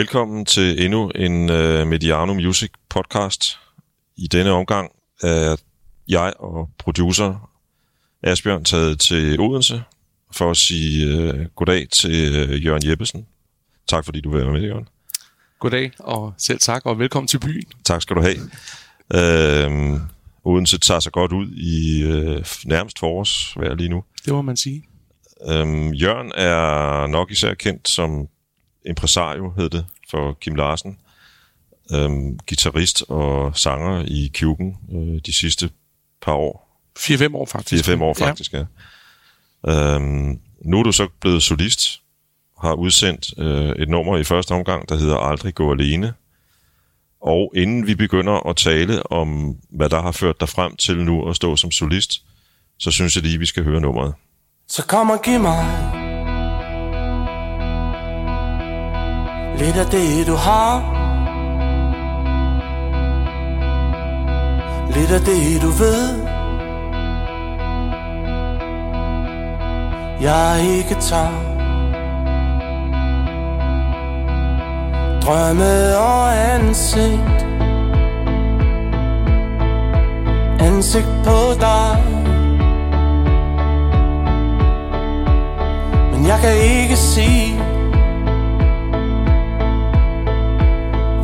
Velkommen til endnu en uh, Mediano Music podcast. I denne omgang er jeg og producer Asbjørn taget til Odense for at sige uh, goddag til uh, Jørgen Jeppesen. Tak fordi du vil være med, Jørgen. Goddag, og selv tak, og velkommen til byen. Tak skal du have. Uh, Odense tager sig godt ud i uh, nærmest forårsvejr lige nu. Det må man sige. Uh, Jørgen er nok især kendt som impresario, hed det, for Kim Larsen. Øhm, gitarrist og sanger i Kjuken øh, de sidste par år. 4-5 år faktisk. 4-5 år faktisk, ja. ja. Øhm, nu er du så blevet solist, har udsendt øh, et nummer i første omgang, der hedder Aldrig gå alene. Og inden vi begynder at tale om, hvad der har ført dig frem til nu at stå som solist, så synes jeg lige, vi skal høre nummeret. Så kom og giv mig Lidt af det du har. Lidt af det du ved. Jeg ikke tager. Drømme og ansigt. Ansigt på dig. Men jeg kan ikke sige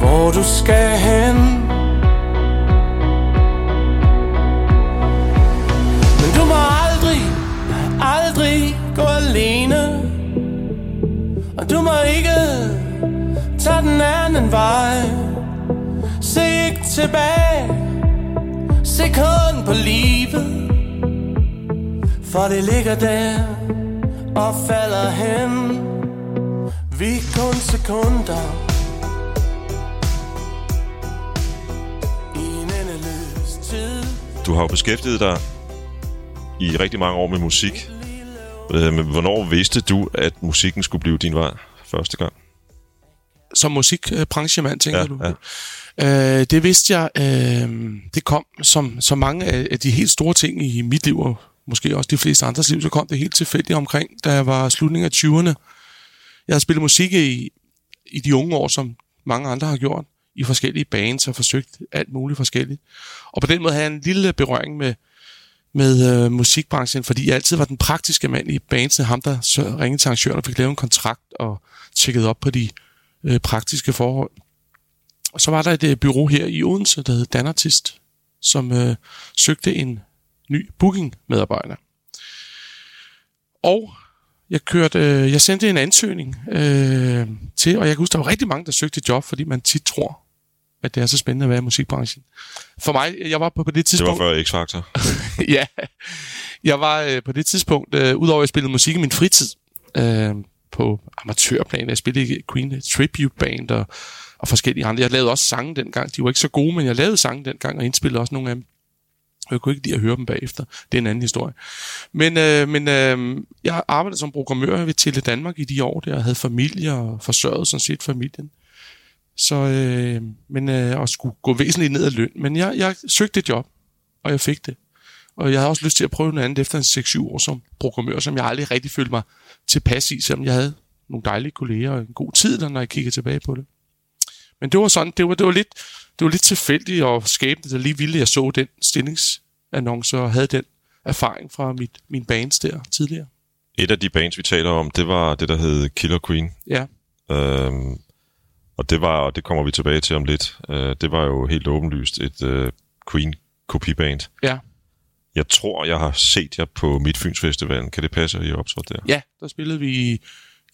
hvor du skal hen. Men du må aldrig, aldrig gå alene. Og du må ikke tage den anden vej. Se ikke tilbage, se kun på livet. For det ligger der og falder hen. Vi er kun sekunder. Du har jo beskæftiget dig i rigtig mange år med musik. Øh, men hvornår vidste du, at musikken skulle blive din vej første gang? Som musikbranchemand, tænker ja, du? Ja. Øh, det vidste jeg, øh, det kom som, som mange af de helt store ting i mit liv, og måske også de fleste andres liv, så kom det helt tilfældigt omkring, da jeg var slutningen af 20'erne. Jeg har spillet musik i, i de unge år, som mange andre har gjort i forskellige bands og forsøgt alt muligt forskelligt. Og på den måde havde jeg en lille berøring med, med øh, musikbranchen, fordi jeg altid var den praktiske mand i bandsene, ham der så ringede til arrangøren og fik lavet en kontrakt og tjekket op på de øh, praktiske forhold. Og så var der et øh, bureau her i Odense, der hed Danartist, som øh, søgte en ny booking-medarbejder. Og jeg kørte, øh, jeg sendte en ansøgning øh, til, og jeg kan huske, der var rigtig mange, der søgte job, fordi man tit tror, at det er så spændende at være i musikbranchen. For mig, jeg var på, på det tidspunkt... Det var før X-Factor. ja, jeg var øh, på det tidspunkt, øh, udover at jeg spillede musik i min fritid, øh, på amatørplan, jeg spillede i Queen Tribute Band og, og forskellige andre. Jeg lavede også sange dengang. De var ikke så gode, men jeg lavede sange dengang og indspillede også nogle af dem. Jeg kunne ikke lide at høre dem bagefter. Det er en anden historie. Men, øh, men øh, jeg arbejdede som programmør ved Tele Danmark i de år, der jeg havde familie og forsørget sådan set familien. Så, øh, men øh, og skulle gå væsentligt ned ad løn. Men jeg, jeg søgte et job, og jeg fik det. Og jeg havde også lyst til at prøve noget andet efter en 6-7 år som programmør, som jeg aldrig rigtig følte mig tilpas i, selvom jeg havde nogle dejlige kolleger og en god tid, når jeg kigger tilbage på det. Men det var sådan, det var, det var lidt, det var lidt tilfældigt og skæbne, der lige ville, at jeg så den stillingsannonce og havde den erfaring fra mit, min bands der tidligere. Et af de bands, vi taler om, det var det, der hed Killer Queen. Ja. Øhm, og det var, og det kommer vi tilbage til om lidt, øh, det var jo helt åbenlyst et øh, Queen-kopiband. Ja. Jeg tror, jeg har set jer på Midtfyns Festivalen. Kan det passe, at I optrådte der? Ja, der spillede vi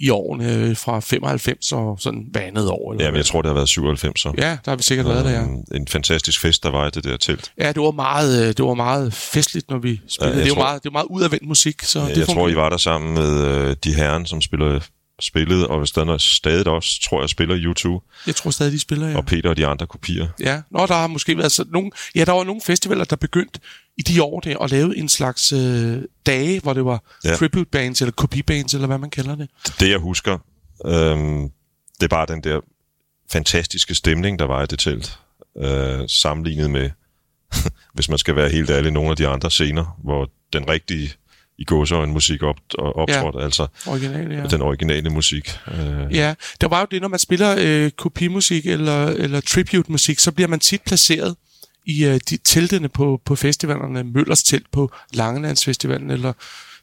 i årene fra 95 og sådan hver andet år. Eller ja, men jeg tror, det har været 97 så. Ja, der har vi sikkert været der, ja. Øhm, en fantastisk fest, der var i det der telt. Ja, det var meget, øh, det var meget festligt, når vi spillede. Ja, det, var tror, meget, det var meget udadvendt musik. Så ja, det jeg tror, I var der sammen med øh, de herren, som spiller spillet, og hvis der stadig også, tror jeg, spiller YouTube. Jeg tror stadig, de spiller, ja. Og Peter og de andre kopier. Ja, Nå, der har måske været så nogle, ja, der var nogle festivaler, der begyndte i de år der at lave en slags øh, dage, hvor det var ja. tribute bands, eller kopibands, eller hvad man kalder det. Det, jeg husker, øhm, det er bare den der fantastiske stemning, der var i det telt, øh, sammenlignet med, hvis man skal være helt ærlig, nogle af de andre scener, hvor den rigtige i gåser en musik op, og optrådt, ja. altså Original, ja. den originale musik. Øh, Ja, der var jo det, når man spiller øh, kopimusik eller, eller tribute-musik, så bliver man tit placeret i øh, de teltene på, på festivalerne. Møllers telt på Langelandsfestivalen, eller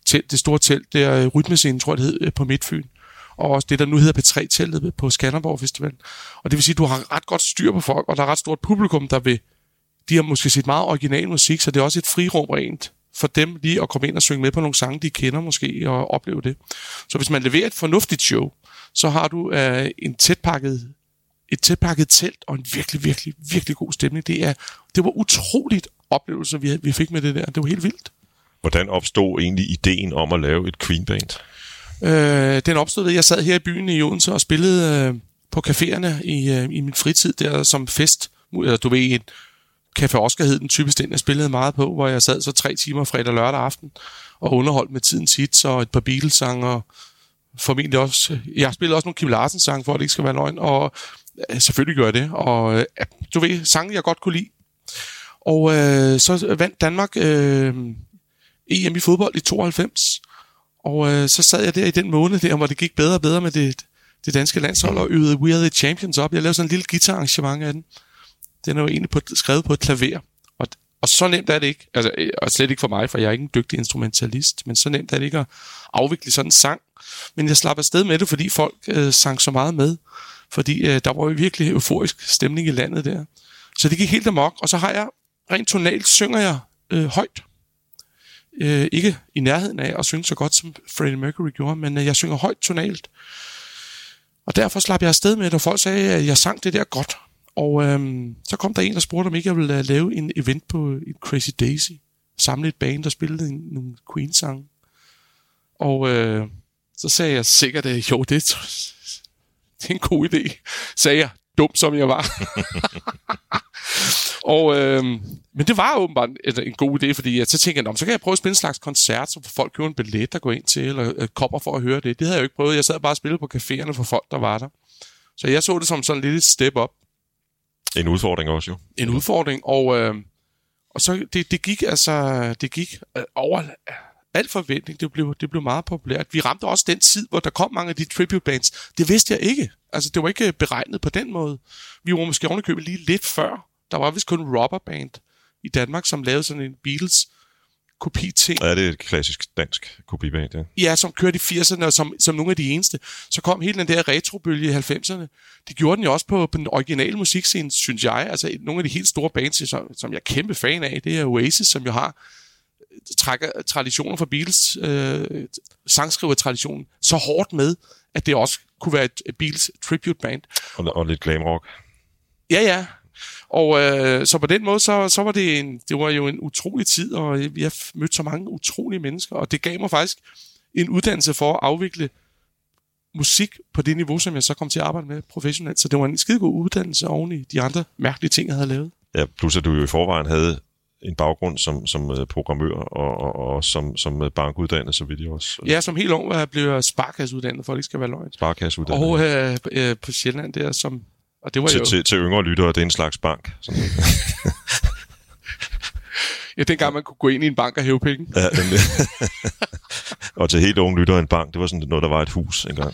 telt, det store telt, der øh, Rytmescenen, tror jeg det hed, øh, på Midtfyn. Og også det, der nu hedder P3-teltet på Skanderborg Festival. Og det vil sige, at du har ret godt styr på folk, og der er ret stort publikum, der vil... De har måske set meget original musik, så det er også et frirum rent for dem lige at komme ind og synge med på nogle sange, de kender måske, og opleve det. Så hvis man leverer et fornuftigt show, så har du øh, en tætpakket, et tætpakket telt og en virkelig, virkelig, virkelig god stemning. Det, er, det var utroligt oplevelse, vi, vi fik med det der. Det var helt vildt. Hvordan opstod egentlig ideen om at lave et Queen-band? Øh, den opstod ved, at jeg sad her i byen i Odense og spillede øh, på caféerne i, øh, i min fritid der som fest. Eller du ved, en Café Oscar hed den typisk den, jeg spillede meget på, hvor jeg sad så tre timer fredag lørdag aften og underholdt med tidens hits og et par Beatles-sange og formentlig også... Jeg spillede også nogle Kim Larsen-sange, for at det ikke skal være løgn, og øh, selvfølgelig gør jeg det. Og øh, du ved, sange, jeg godt kunne lide. Og øh, så vandt Danmark øh, EM i fodbold i 92. Og øh, så sad jeg der i den måned der, hvor det gik bedre og bedre med det, det danske landshold, og øvede We Are The Champions op. Jeg lavede sådan en lille guitararrangement af den. Den er jo egentlig på, skrevet på et klaver. Og, og så nemt er det ikke, altså, øh, og slet ikke for mig, for jeg er ikke en dygtig instrumentalist, men så nemt er det ikke at afvikle sådan en sang. Men jeg slap afsted med det, fordi folk øh, sang så meget med. Fordi øh, der var jo virkelig euforisk stemning i landet der. Så det gik helt amok, og så har jeg rent tonalt synger jeg øh, højt. Øh, ikke i nærheden af at synge så godt, som Freddie Mercury gjorde, men øh, jeg synger højt tonalt. Og derfor slap jeg afsted med det, og folk sagde, at jeg sang det der godt. Og øhm, så kom der en, der spurgte, om ikke jeg ville øh, lave en event på et Crazy Daisy. Samle et band, der spillede en, nogle Queen-sange. Og øh, så sagde jeg sikkert, at jo, det, det er en god idé, sagde jeg, dum som jeg var. og, øh, men det var åbenbart en, en god idé, fordi jeg, så tænkte jeg, så kan jeg prøve at spille en slags koncert, så folk køber en billet, der går ind til, eller øh, kommer for at høre det. Det havde jeg jo ikke prøvet. Jeg sad bare og spillede på caféerne for folk, der var der. Så jeg så det som sådan lidt et step op. En udfordring også jo. En udfordring, og, øh, og så det, det gik altså, det gik øh, over al forventning. Det blev, det blev meget populært. Vi ramte også den tid, hvor der kom mange af de tribute bands. Det vidste jeg ikke. Altså, det var ikke beregnet på den måde. Vi var måske ovenikøbet lige lidt før. Der var vist kun Rubber Band i Danmark, som lavede sådan en Beatles kopi-ting. Ja, det er et klassisk dansk kopiband, ja. Ja, som kørte i 80'erne, og som, som nogle af de eneste. Så kom hele den der retrobølge i 90'erne. Det gjorde den jo også på, på den originale musikscene, synes jeg. Altså, nogle af de helt store bands, som, som jeg er kæmpe fan af, det er Oasis, som jo har trækker traditioner fra Beatles, øh, sangskriver-traditionen, så hårdt med, at det også kunne være et Beatles tribute band. Og, og lidt glam rock. Ja, ja. Og øh, så på den måde, så, så var det, en, det var jo en utrolig tid, og vi har mødt så mange utrolige mennesker, og det gav mig faktisk en uddannelse for at afvikle musik på det niveau, som jeg så kom til at arbejde med professionelt. Så det var en skidegod uddannelse oven i de andre mærkelige ting, jeg havde lavet. Ja, plus at du jo i forvejen havde en baggrund som, som uh, programmør og, og, og som, som uh, bankuddannet, så vidt jeg også. Ja, som helt ung blev jeg sparkasseuddannet, for at det ikke skal være løgn. Sparkasseuddannet. Og øh, øh, på Sjælland der, som... Og det var til, jo... til, til yngre lyttere, det er en slags bank. Sådan. ja, dengang man kunne gå ind i en bank og hæve penge. ja, den, og til helt unge lyttere en bank, det var sådan noget, der var et hus engang.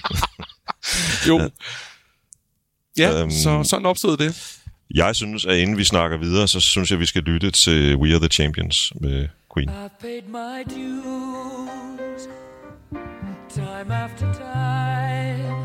jo. Ja, ja um, så sådan opstod det. Jeg synes, at inden vi snakker videre, så synes jeg, at vi skal lytte til We Are The Champions med Queen. I've paid my dues Time after time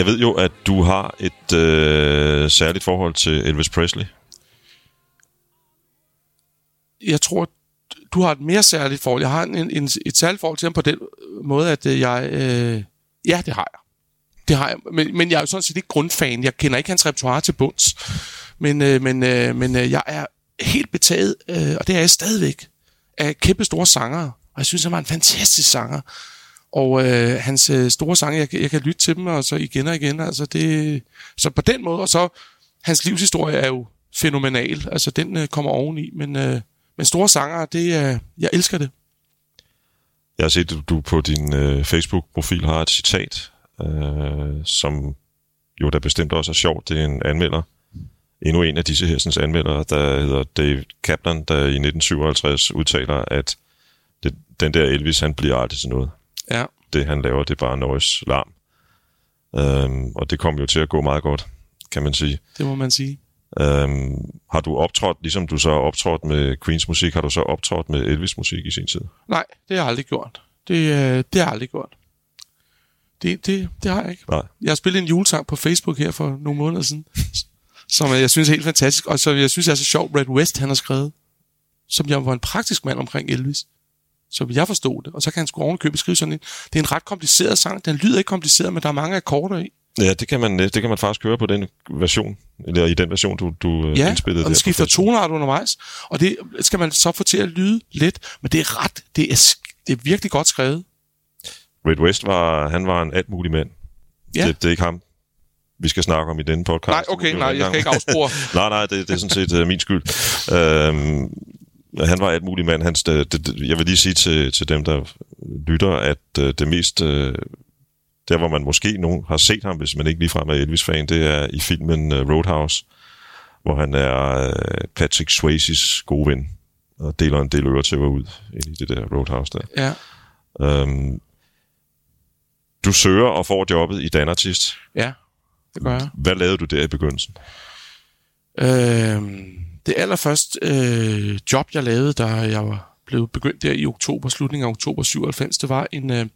Jeg ved jo, at du har et øh, særligt forhold til Elvis Presley. jeg tror, du har et mere særligt forhold. Jeg har en, en, et særligt forhold til ham på den måde, at øh, jeg... Øh, ja, det har jeg. Det har jeg. Men, men jeg er jo sådan set ikke grundfan. Jeg kender ikke hans repertoire til bunds. Men, øh, men, øh, men øh, jeg er helt betaget, øh, og det er jeg stadigvæk, af kæmpe store sangere. Og jeg synes, han var en fantastisk sanger. Og øh, hans øh, store sange, jeg, jeg kan lytte til dem, og så igen og igen. Altså det, så på den måde, og så hans livshistorie er jo fænomenal. Altså den øh, kommer oveni, men, øh, men store sanger, det øh, jeg elsker det. Jeg har set, at du på din øh, Facebook-profil har et citat, øh, som jo der bestemt også er sjovt. Det er en anmelder. Endnu en af disse hersens anmeldere, der hedder Dave Kaplan, der i 1957 udtaler, at det, den der Elvis, han bliver aldrig til noget. Ja, Det, han laver, det er bare noise, larm. Øhm, og det kom jo til at gå meget godt, kan man sige. det må man sige. Øhm, har du optrådt, ligesom du så har optrådt med Queens musik, har du så optrådt med Elvis musik i sin tid? Nej, det har jeg aldrig gjort. Det, øh, det har jeg aldrig gjort. Det, det, det har jeg ikke. Nej. Jeg har spillet en julesang på Facebook her for nogle måneder siden, som jeg synes er helt fantastisk, og som jeg synes er så sjov, Red West han har skrevet, som jeg var en praktisk mand omkring Elvis. Så jeg forstod det, og så kan han sgu ovenikøbet skrive sådan en. Det er en ret kompliceret sang. Den lyder ikke kompliceret, men der er mange akkorder i. Ja, det kan man, det kan man faktisk høre på den version, eller i den version, du, du øh, Ja, indspillede og den skifter tonart undervejs, og det skal man så få til at lyde let, men det er ret, det er, det er virkelig godt skrevet. Red West var, han var en alt mulig mand. Ja. Det, det, er ikke ham, vi skal snakke om i denne podcast. Nej, okay, nej, jeg skal ikke afspore. nej, nej, det, det er sådan set uh, min skyld. Øhm, han var alt mulig mand. Han, det, det, jeg vil lige sige til, til dem, der lytter, at uh, det mest... Uh, der, hvor man måske nogen har set ham, hvis man ikke ligefrem er Elvis-fan, det er i filmen uh, Roadhouse, hvor han er uh, Patrick Swayzes gode ven, og deler en del øretæver ud ind i det der Roadhouse der. Ja. Øhm, du søger og får jobbet i Dan Artist. Ja, det gør jeg. Hvad lavede du der i begyndelsen? Øh, det allerførste øh, job, jeg lavede, da jeg var blevet begyndt der i oktober, slutningen af oktober 97, det var en... Øh,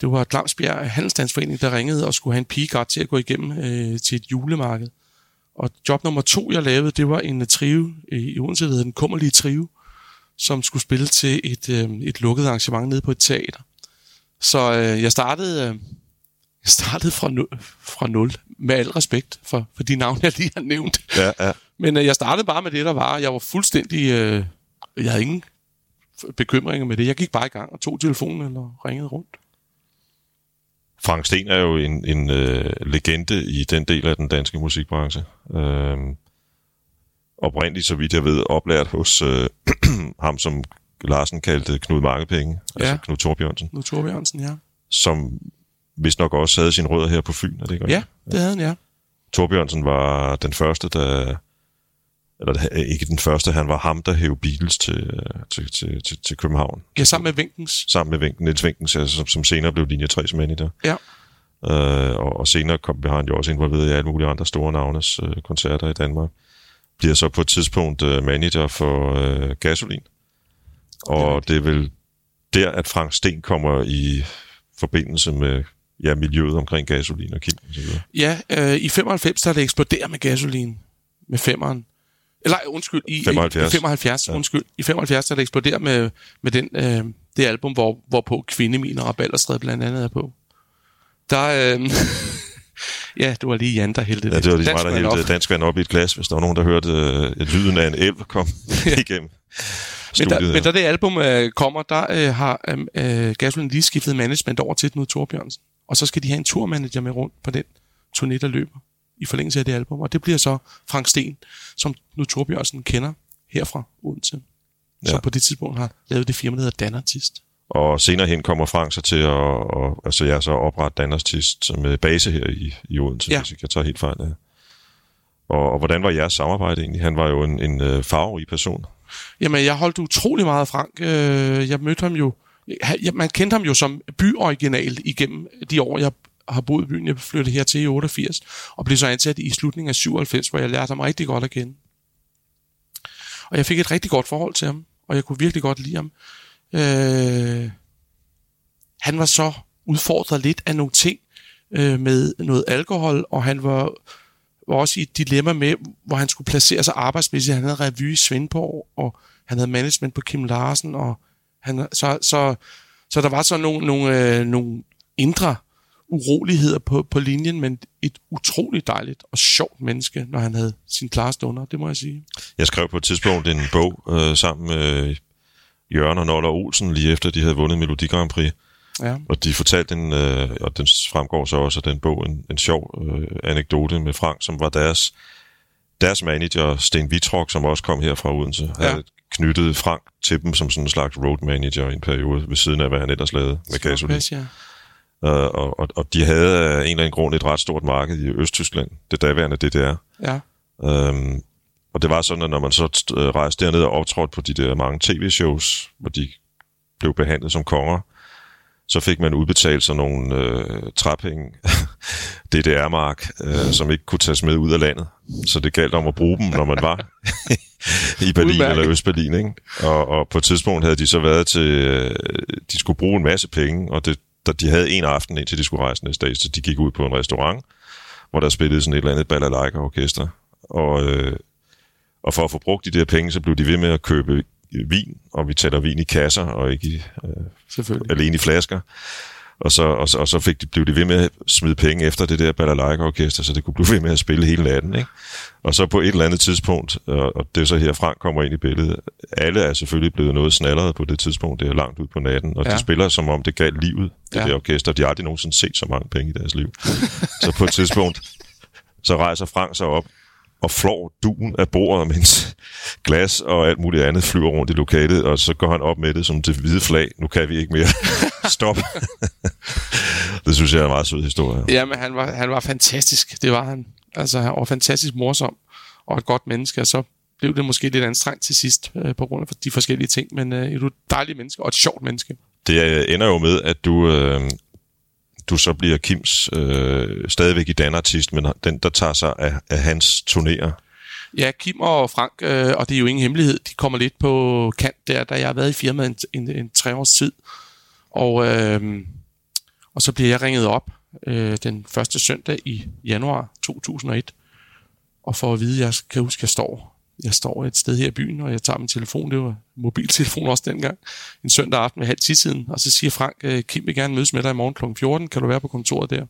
det var Glamsbjerg Handelsstandsforening, der ringede og skulle have en pigegard til at gå igennem øh, til et julemarked. Og job nummer to, jeg lavede, det var en øh, trive øh, i Odense, der hedder den kummerlige trive, som skulle spille til et, øh, et lukket arrangement nede på et teater. Så øh, jeg startede, øh, jeg startede fra, nul, fra nul, med al respekt for, for de navne, jeg lige har nævnt. Ja, ja. Men øh, jeg startede bare med det, der var. Jeg var fuldstændig... Øh, jeg havde ingen bekymringer med det. Jeg gik bare i gang og tog telefonen og ringede rundt. Frank Sten er jo en, en øh, legende i den del af den danske musikbranche. Øhm, oprindeligt, så vidt jeg ved, oplært hos øh, ham, som Larsen kaldte Knud Markepenge, ja. altså Ja. Knud Torbjørnsen, Nu Torbe Jørgensen, ja. som vist nok også havde sine rødder her på Fyn, er det ikke Ja, det havde han, ja. Torbjørnsen var den første, der... Eller ikke den første, han var ham, der hævde Beatles til, øh, til, til, til, til København. Ja, sammen med Vinkens. Sammen med Vinken, Niels Vinkens, altså, som, som senere blev linje 3's manager. Ja. Øh, og, og senere kom, blev han jo også involveret i alle mulige andre store navnes øh, koncerter i Danmark. Bliver så på et tidspunkt øh, manager for øh, Gasolin. Og det er vel der, at Frank Sten kommer i forbindelse med ja, miljøet omkring gasolin og Kim og så videre. Ja, øh, i 95, der er det eksploderet med gasolin. Med femmeren. Eller undskyld, i 75. I 75, ja. undskyld. I 75, der er det eksploderet med, med den, øh, det album, hvor, hvorpå Kvindeminer og Ballerstræde blandt andet er på. Der, øh, Ja, det var lige Jan, der hældte Ja, det var lige mig, der vand op. hældte dansk vand op i et glas, hvis der var nogen, der hørte øh, lyden af en elv kom igennem Men, der, studiet. men da det album øh, kommer, der øh, har øh, øh, Gasolin lige skiftet management over til Knud Torbjørnsen. Og så skal de have en turmanager med rundt på den turné, der løber i forlængelse af det album. Og det bliver så Frank Sten, som Knud Torbjørnsen kender herfra Odense. Ja. Som på det tidspunkt har lavet det firma, der hedder Danartist. Og senere hen kommer Frank så til at, og, altså jeg så oprette Dannerstist som øh, base her i, i Odense, Ja. hvis jeg tager helt fejl. Ja. Og, og hvordan var jeres samarbejde egentlig? Han var jo en, en øh, farverig person. Jamen, jeg holdt utrolig meget af Frank. Øh, jeg mødte ham jo... Ja, man kendte ham jo som byoriginal igennem de år, jeg har boet i byen. Jeg flyttede her til i 88, og blev så ansat i slutningen af 97, hvor jeg lærte ham rigtig godt at kende. Og jeg fik et rigtig godt forhold til ham, og jeg kunne virkelig godt lide ham. Øh, han var så udfordret lidt af nogle ting øh, med noget alkohol, og han var, var også i et dilemma med, hvor han skulle placere sig arbejdsmæssigt. Han havde revy i Svendborg, og han havde management på Kim Larsen, og han, så, så, så der var så nogle, nogle, øh, nogle indre uroligheder på, på linjen, men et utroligt dejligt og sjovt menneske, når han havde sin klare stunder, det må jeg sige. Jeg skrev på et tidspunkt en bog øh, sammen med Jørgen og Noller Olsen, lige efter de havde vundet Melodi Grand Prix. Ja. Og de fortalte en, øh, og den fremgår så også af den bog, en, en sjov øh, anekdote med Frank, som var deres, deres manager, Sten Vitrok, som også kom her fra Odense, Ja. havde knyttet Frank til dem som sådan en slags road manager i en periode, ved siden af, hvad han ellers lavede med gasolin. Ja. Øh, og, og, og de havde af en eller anden grund et ret stort marked i Østtyskland, det daværende DDR. ja. Øhm, og det var sådan, at når man så øh, rejste derned og optrådte på de der mange tv-shows, hvor de blev behandlet som konger, så fik man udbetalt sådan nogle øh, træpenge, DDR-mark, øh, som ikke kunne tages med ud af landet. Så det galt om at bruge dem, når man var i Berlin Udmærket. eller Østberlin. Ikke? Og, og på et tidspunkt havde de så været til, øh, de skulle bruge en masse penge, og det, der, de havde en aften, indtil de skulle rejse næste dag, så de gik ud på en restaurant, hvor der spillede sådan et eller andet balalaika-orkester. Og, øh, og for at få brugt de der penge, så blev de ved med at købe vin, og vi taler vin i kasser, og ikke i, øh, alene i flasker. Og så, og, så- og så fik de, blev de ved med at smide penge efter det der balalaika-orkester, så det kunne blive ved med at spille hele natten. Ikke? Og så på et eller andet tidspunkt, og, og det er så her Frank kommer ind i billedet, alle er selvfølgelig blevet noget snallerede på det tidspunkt, det er langt ud på natten, og ja. De spiller som om det gav livet, det. Ja. der orkester. De har aldrig nogensinde set så mange penge i deres liv. så på et tidspunkt, så rejser Frank sig op og flår duen af bordet, mens glas og alt muligt andet flyver rundt i lokalet, og så går han op med det som det hvide flag. Nu kan vi ikke mere. Stop. det synes jeg er en meget sød historie. Jamen, han var, han var fantastisk. Det var han. Altså, han var fantastisk morsom og et godt menneske, og så blev det måske lidt anstrengt til sidst øh, på grund af de forskellige ting, men øh, et dejligt menneske og et sjovt menneske. Det ender jo med, at du, øh, du så bliver Kims øh, stadigvæk i danartist, men den, der tager sig af, af hans turnéer. Ja, Kim og Frank, øh, og det er jo ingen hemmelighed, de kommer lidt på kant der, da jeg har været i firmaet en, en, en tre års tid. Og, øh, og så bliver jeg ringet op øh, den første søndag i januar 2001, og for at vide, jeg kan huske, jeg står, jeg står et sted her i byen, og jeg tager min telefon, det var mobiltelefon også dengang, en søndag aften ved halv tiden, og så siger Frank, øh, Kim vil gerne mødes med dig i morgen kl. 14, kan du være på kontoret der?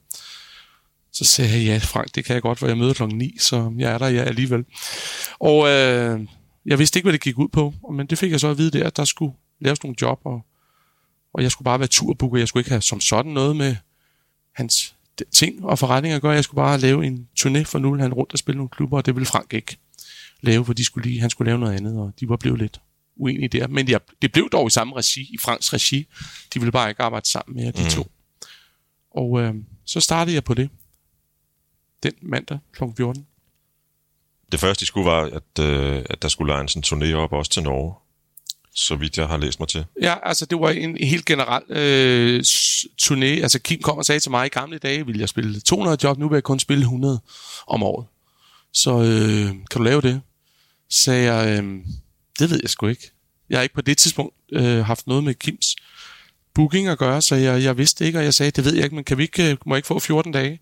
Så sagde jeg, ja Frank, det kan jeg godt, for jeg møder klokken 9, så jeg er der ja, alligevel. Og øh, jeg vidste ikke, hvad det gik ud på, men det fik jeg så at vide der, at der skulle laves nogle job, og, og jeg skulle bare være turbooker. Jeg skulle ikke have som sådan noget med hans ting og forretninger at gøre. Jeg skulle bare lave en turné, for nu ville han rundt og spille nogle klubber, og det ville Frank ikke lave, for de skulle lige, han skulle lave noget andet, og de var blevet lidt uenige der. Men jeg, det blev dog i samme regi, i Franks regi. De ville bare ikke arbejde sammen med de mm. to. Og øh, så startede jeg på det. Den mandag kl. 14. Det første, de skulle, var, at, øh, at der skulle lejes en turné op også til Norge. Så vidt jeg har læst mig til. Ja, altså det var en helt generel øh, turné. Altså Kim kom og sagde til mig, i gamle dage ville jeg spille 200 job, nu vil jeg kun spille 100 om året. Så øh, kan du lave det? Sagde jeg, øh, det ved jeg sgu ikke. Jeg har ikke på det tidspunkt øh, haft noget med Kims booking at gøre, så jeg, jeg vidste ikke, og jeg sagde, det ved jeg ikke, men kan vi ikke, øh, må jeg ikke få 14 dage?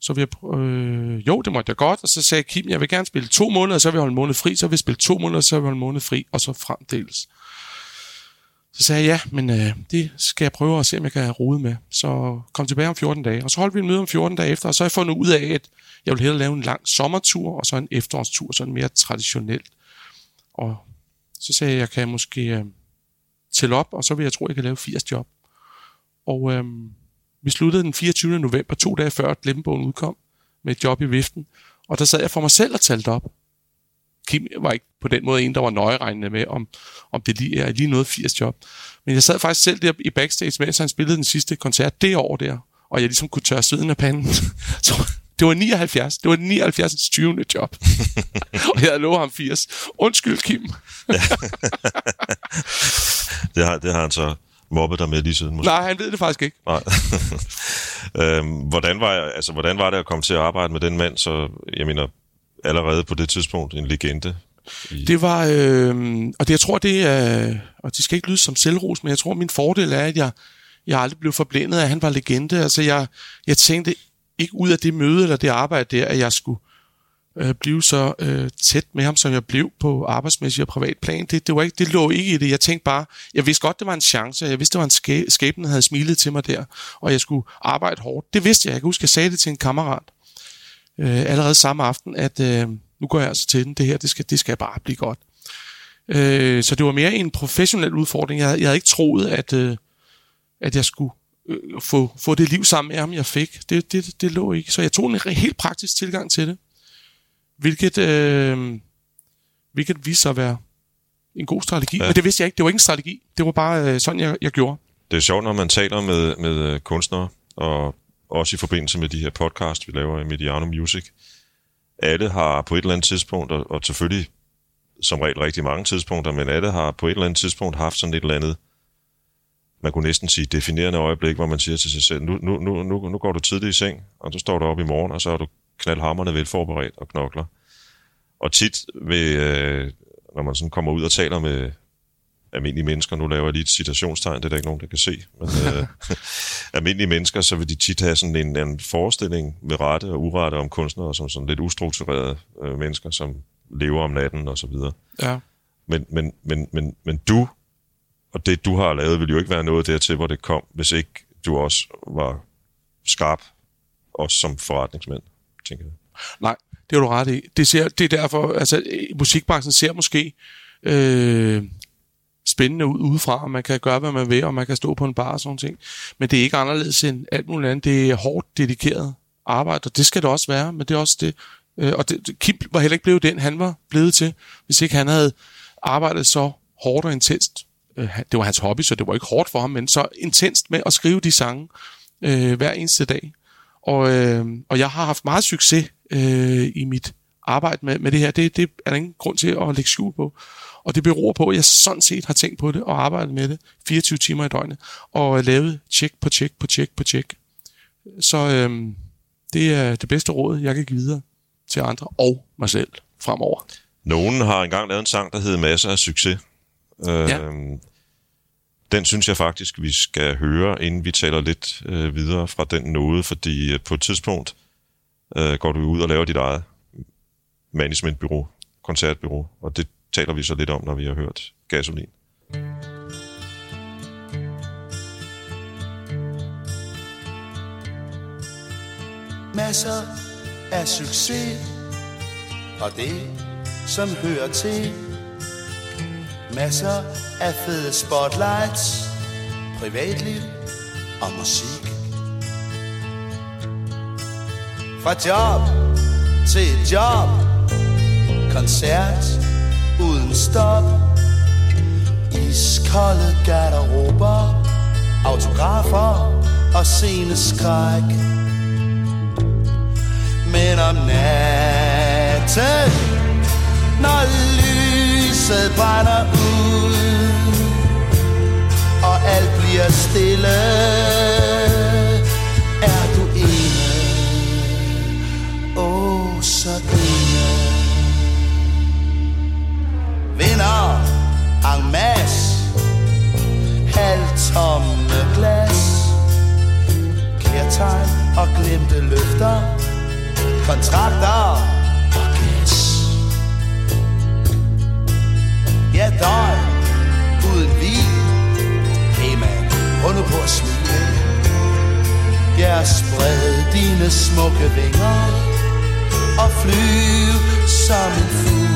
Så vi øh, jo, det måtte jeg godt, og så sagde Kim, jeg vil gerne spille to måneder, så vil jeg holde en måned fri, så vil jeg spille to måneder, så vil jeg holde en måned fri, og så fremdeles. Så sagde jeg, ja, men øh, det skal jeg prøve at se, om jeg kan rode med. Så kom tilbage om 14 dage. Og så holdt vi en møde om 14 dage efter, og så har jeg fundet ud af, at jeg vil hellere lave en lang sommertur, og så en efterårstur, sådan mere traditionelt. Og så sagde jeg, jeg kan måske øh, tælle op, og så vil jeg tro, jeg kan lave 80 job. Og øh, vi sluttede den 24. november, to dage før Glemmebogen udkom, med et job i viften. Og der sad jeg for mig selv og talte op. Kim var ikke på den måde en, der var nøjeregnende med, om, om det lige er lige noget 80 job. Men jeg sad faktisk selv der i backstage, mens han spillede den sidste koncert det år der, og jeg ligesom kunne tørre sveden af panden. Så det var 79. Det var 79. 20. job. og jeg havde lovet ham 80. Undskyld, Kim. Det har, det har han så mobbet dig med lige siden. Måske. Nej, han ved det faktisk ikke. Nej. øhm, hvordan, var, altså, hvordan var det at komme til at arbejde med den mand, så jeg mener, allerede på det tidspunkt en legende? Det var, øh, og det, jeg tror, det er, og det skal ikke lyde som selvros, men jeg tror, min fordel er, at jeg, jeg aldrig blev forblændet af, at han var legende. Altså, jeg, jeg tænkte ikke ud af det møde eller det arbejde der, at jeg skulle øh, blive så øh, tæt med ham, som jeg blev på arbejdsmæssig og privat plan. Det, det, var ikke, det lå ikke i det. Jeg tænkte bare, jeg vidste godt, det var en chance. Jeg vidste, det var en skæ- skæbne, der havde smilet til mig der, og jeg skulle arbejde hårdt. Det vidste jeg. Jeg kan huske, jeg sagde det til en kammerat øh, allerede samme aften, at øh, nu går jeg altså til den. Det her, det skal, det skal bare blive godt. Øh, så det var mere en professionel udfordring. Jeg, jeg havde ikke troet, at, øh, at jeg skulle øh, få, få det liv sammen med ham, jeg fik. Det, det, det lå ikke. Så jeg tog en helt praktisk tilgang til det. Hvilket, øh, hvilket viste sig at være en god strategi. Ja. Ja. Men det vidste jeg ikke. Det var ikke en strategi. Det var bare øh, sådan, jeg, jeg gjorde. Det er sjovt, når man taler med, med øh, kunstnere, og også i forbindelse med de her podcast, vi laver i Mediano Music. Alle har på et eller andet tidspunkt, og, og selvfølgelig som regel rigtig mange tidspunkter, men alle har på et eller andet tidspunkt haft sådan et eller andet, man kunne næsten sige definerende øjeblik, hvor man siger til sig selv, nu, nu, nu, nu, nu går du tidligt i seng, og du står du op i morgen, og så er du knaldhammerne velforberedt og knokler. Og tit, ved, øh, når man sådan kommer ud og taler med almindelige mennesker, nu laver jeg lige et citationstegn, det er der ikke nogen, der kan se, men øh, almindelige mennesker, så vil de tit have sådan en, en forestilling med rette og urette om kunstnere, som sådan lidt ustrukturerede øh, mennesker, som lever om natten og så videre. Ja. Men, men, men, men, men du, og det du har lavet, vil jo ikke være noget dertil, hvor det kom, hvis ikke du også var skarp, også som forretningsmand, tænker jeg. Nej, det har du ret i. Det, ser, det er derfor, altså musikbranchen ser måske øh, spændende ud udefra, og man kan gøre, hvad man vil, og man kan stå på en bar og sådan ting. Men det er ikke anderledes end alt muligt andet. Det er hårdt dedikeret arbejde, og det skal det også være, men det er også det. Øh, og det, Kim var heller ikke blevet den, han var blevet til, hvis ikke han havde arbejdet så hårdt og intenst. Øh, det var hans hobby, så det var ikke hårdt for ham, men så intenst med at skrive de sange øh, hver eneste dag. Og, øh, og jeg har haft meget succes øh, i mit arbejde med, med det her. Det, det er der ingen grund til at lægge skjul på. Og det beror på, at jeg sådan set har tænkt på det og arbejdet med det 24 timer i døgnet. Og lavet tjek på tjek på tjek på tjek. Så øh, det er det bedste råd, jeg kan give videre til andre og mig selv fremover. Nogen har engang lavet en sang, der hedder Masser af Succes. Øh, Ja. Den synes jeg faktisk, vi skal høre, inden vi taler lidt øh, videre fra den nåde, fordi øh, på et tidspunkt øh, går du ud og laver dit eget managementbyrå, koncertbyrå, og det taler vi så lidt om, når vi har hørt Gasolin. masser af succes og det, som hører til. Masser af fede spotlights, privatliv og musik. Fra job til job, koncert uden stop. Iskolde garderober, autografer og sceneskræk. Men om natten Når lyset brænder ud Og alt bliver stille Vinder. En masse Halvtomme glas. Kærtegn og glemte løfter. Kontrakter og gæs Ja, døgn. Uden vin på at smile. Ja, spred dine smukke vinger. Og flyv som en fugl.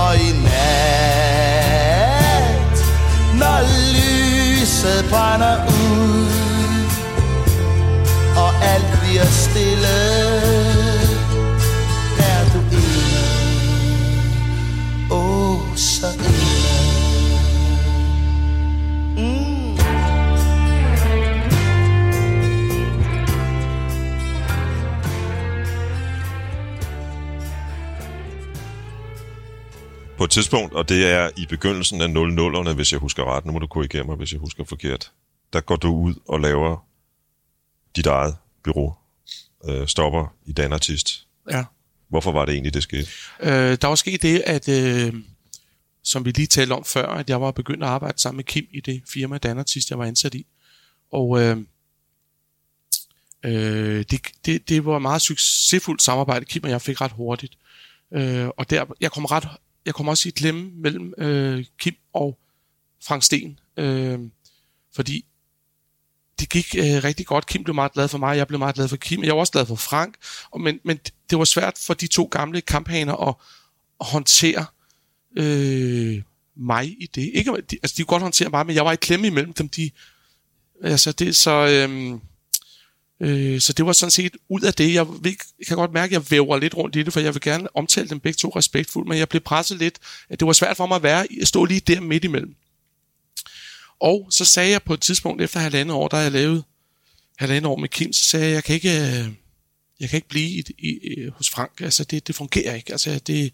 For i nat Når lyset brænder ud Og alt bliver stille. På et tidspunkt, og det er i begyndelsen af 00'erne, hvis jeg husker ret, nu må du korrigere mig, hvis jeg husker forkert, der går du ud og laver dit eget bureau, øh, stopper i Dan Artist. Ja. Hvorfor var det egentlig, det skete? Øh, der var sket det, at øh, som vi lige talte om før, at jeg var begyndt at arbejde sammen med Kim i det firma Danartist, jeg var ansat i. Og øh, øh, det, det, det var et meget succesfuldt samarbejde, Kim og jeg fik ret hurtigt. Øh, og der, jeg kom ret, jeg kom også i klemme mellem øh, Kim og Frank Sten, øh, fordi det gik øh, rigtig godt. Kim blev meget glad for mig, jeg blev meget glad for Kim, jeg var også glad for Frank, og, men, men det var svært for de to gamle kamphaner at, at håndtere øh, mig i det. Ikke, altså, de kunne godt håndtere mig, men jeg var i klemme imellem dem. De, altså, det, så, øh, øh, så det var sådan set ud af det. Jeg, jeg kan godt mærke, at jeg væver lidt rundt i det, for jeg vil gerne omtale dem begge to respektfuldt, men jeg blev presset lidt, at det var svært for mig at være, at stå lige der midt imellem. Og så sagde jeg på et tidspunkt efter halvandet år, der jeg lavede halvandet år med Kim, så sagde jeg, jeg kan ikke, øh, jeg kan ikke blive i, i, i, hos Frank. Altså, det, det fungerer ikke. Altså, det,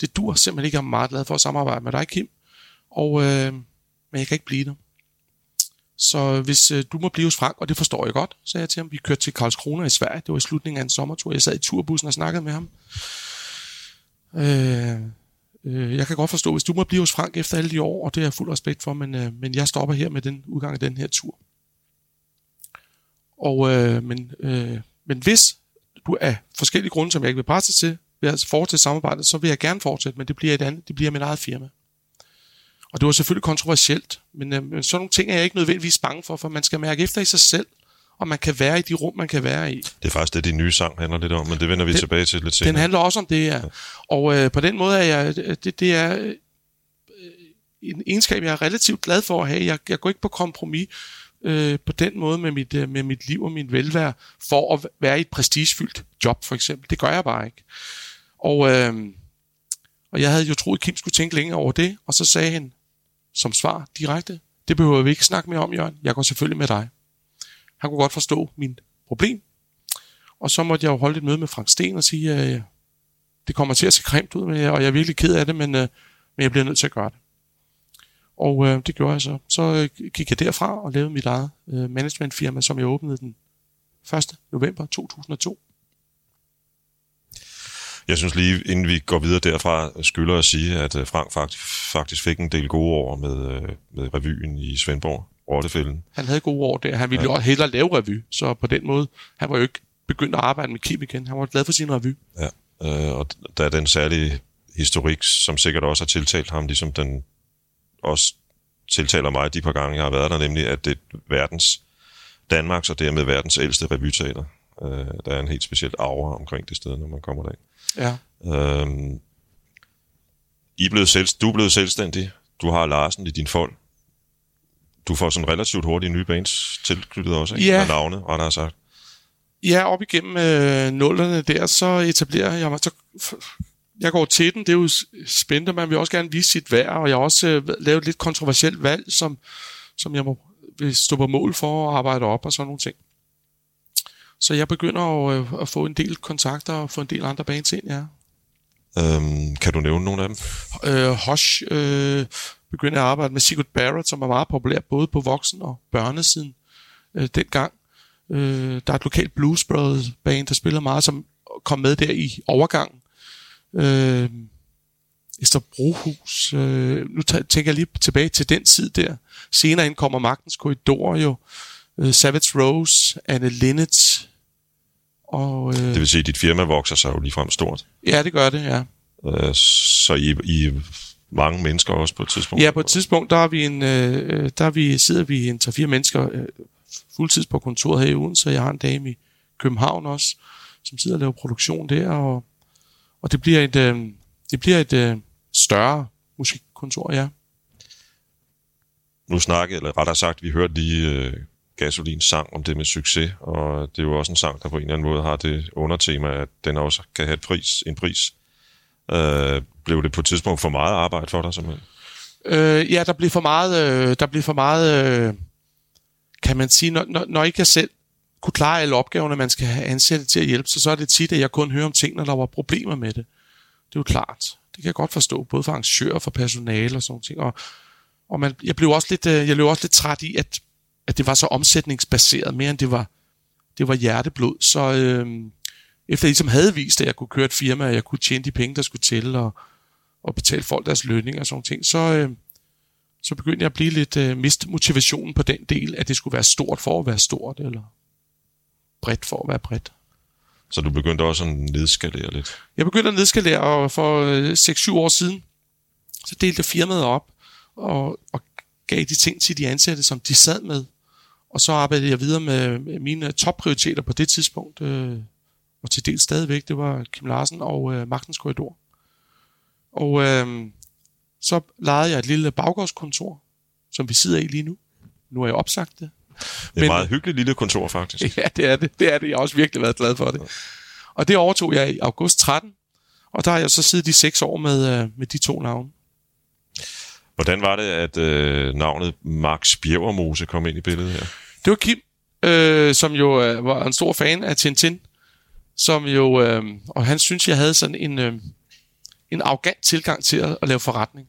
det dur simpelthen ikke. Jeg er meget glad for at samarbejde med dig, Kim. Og, øh, men jeg kan ikke blive der. Så hvis øh, du må blive hos Frank, og det forstår jeg godt, sagde jeg til ham. Vi kørte til Karlskrona i Sverige. Det var i slutningen af en sommertur. Jeg sad i turbussen og snakkede med ham. Øh, øh, jeg kan godt forstå, hvis du må blive hos Frank efter alle de år, og det er jeg fuld respekt for, men, øh, men jeg stopper her med den udgang af den her tur. Og, øh, men, øh, men hvis du af forskellige grunde, som jeg ikke vil presse til, vil altså fortsætte samarbejdet, så vil jeg gerne fortsætte, men det bliver et andet, det bliver mit eget firma. Og det var selvfølgelig kontroversielt, men, øh, men sådan nogle ting er jeg ikke nødvendigvis bange for, for man skal mærke efter i sig selv, og man kan være i de rum, man kan være i. Det er faktisk det, din nye sang handler lidt om, men det vender vi Den- tilbage til lidt senere. Den handler også om det, ja. Og øh, på den måde er jeg, det, det er øh, en egenskab, jeg er relativt glad for at have. Jeg, jeg går ikke på kompromis øh, på den måde med mit, øh, med mit liv og min velvære, for at være i et prestigefyldt job, for eksempel. Det gør jeg bare ikke. Og, øh, og jeg havde jo troet, at Kim skulle tænke længere over det, og så sagde han som svar direkte, det behøver vi ikke snakke mere om, Jørgen. Jeg går selvfølgelig med dig. Han kunne godt forstå min problem, og så måtte jeg jo holde et møde med Frank Sten og sige, at øh, det kommer til at se grimt ud, og jeg er virkelig ked af det, men, øh, men jeg bliver nødt til at gøre det. Og øh, det gjorde jeg så. Så øh, gik jeg derfra og lavede mit eget øh, managementfirma, som jeg åbnede den 1. november 2002. Jeg synes lige, inden vi går videre derfra, skylder at sige, at øh, Frank faktisk, fik en del gode år med, øh, med revyen i Svendborg, Rottefælden. Han havde gode år der. Han ville jo hellere lave revy, så på den måde, han var jo ikke begyndt at arbejde med Kim igen. Han var glad for sin revy. Ja. Øh, og der er den særlige historik, som sikkert også har tiltalt ham, ligesom den også tiltaler mig de par gange, jeg har været der, nemlig at det er verdens, Danmarks og dermed verdens ældste revyteater. Øh, der er en helt speciel aura omkring det sted, når man kommer derind. Ja. Øhm, I er blevet selv, du er blevet selvstændig. Du har Larsen i din folk. Du får sådan relativt hurtigt nye bands tilknyttet også, ikke? Ja. Af navne, rettere sagt. Ja, op igennem øh, nullerne der, så etablerer jeg mig. Så, jeg går til den, det er jo spændende, man vil også gerne vise sit værd, og jeg har også øh, lavet et lidt kontroversielt valg, som, som jeg må vil stå på mål for at arbejde op og sådan nogle ting. Så jeg begynder at, øh, at få en del kontakter og få en del andre bands ind, ja. Øhm, kan du nævne nogle af dem? Øh, Hush øh, begyndte at arbejde med Sigurd Barrett, som var meget populær både på voksen- og børnesiden øh, dengang. Øh, der er et lokalt Blues Brothers band, der spiller meget, som kom med der i overgangen. Øh, Esther Brohus. Øh, nu tæ- tænker jeg lige tilbage til den tid der. Senere ind kommer Magtens Korridor jo. Øh, Savage Rose, Anne Linnet. Og, øh, Det vil sige, at dit firma vokser sig jo ligefrem stort. ja, det gør det, ja. Øh, så I, I mange mennesker også på et tidspunkt. Ja, på et tidspunkt, der, er vi en, øh, der er vi, sidder vi en 3-4 mennesker øh, fuldtids på kontoret her i Odense, så jeg har en dame i København også, som sidder og laver produktion der, og, og det bliver et, øh, det bliver et øh, større musikkontor, ja. Nu snakkede, eller rettere sagt, vi hørte lige øh, Gasolin sang om det med succes, og det er jo også en sang, der på en eller anden måde har det undertema, at den også kan have et pris, en pris. Øh, blev det på et tidspunkt for meget arbejde for dig, simpelthen? Øh, ja, der blev for meget, øh, der blev for meget, øh, kan man sige, når, når, når ikke jeg selv kunne klare alle opgaverne, man skal have ansatte til at hjælpe, så, så er det tit, at jeg kun hører om ting, når der var problemer med det. Det er jo klart. Det kan jeg godt forstå, både for arrangører og for personale og sådan ting. Og, og man, jeg blev også lidt, øh, jeg blev også lidt træt i, at, at det var så omsætningsbaseret, mere end det var, det var hjerteblod. Så øh, efter jeg ligesom havde vist, at jeg kunne køre et firma, og jeg kunne tjene de penge, der skulle til, og, og betale folk deres lønning og sådan ting, så, øh, så begyndte jeg at blive lidt øh, miste motivationen på den del, at det skulle være stort for at være stort, eller bredt for at være bredt. Så du begyndte også at nedskalere lidt. Jeg begyndte at nedskalere, og for øh, 6-7 år siden, så delte firmaet op, og, og gav de ting til de ansatte, som de sad med. Og så arbejdede jeg videre med, mine topprioriteter på det tidspunkt, øh, og til dels stadigvæk, det var Kim Larsen og øh, Magtens Korridor. Og øh, så lejede jeg et lille baggårdskontor, som vi sidder i lige nu. Nu har jeg opsagt det. Det er et meget hyggeligt lille kontor, faktisk. Ja, det er det. Det er det. Jeg har også virkelig været glad for det. Og det overtog jeg i august 13, og der har jeg så siddet i seks år med, øh, med de to navne. Hvordan var det, at øh, navnet Max Bjergermose kom ind i billedet her? Det var Kim, øh, som jo øh, var en stor fan af Tintin, som jo, øh, og han synes, jeg havde sådan en, øh, en arrogant tilgang til at, at lave forretning.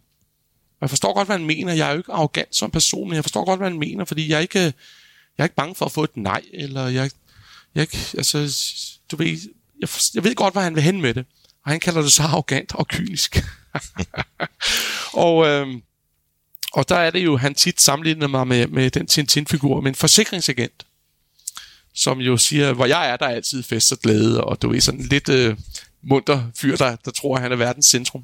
Og jeg forstår godt, hvad han mener. Jeg er jo ikke arrogant som person, men jeg forstår godt, hvad han mener, fordi jeg er ikke, jeg er ikke bange for at få et nej, eller jeg, jeg ikke, altså, du ved, jeg, jeg ved godt, hvad han vil hen med det. Og han kalder det så arrogant og kynisk. og, øh, og der er det jo, han tit sammenligner mig med, med den Tintin-figur, med en forsikringsagent, som jo siger, hvor jeg er, der er altid fest og glæde, og du er sådan lidt øh, munter fyr, der, der tror, at han er verdens centrum.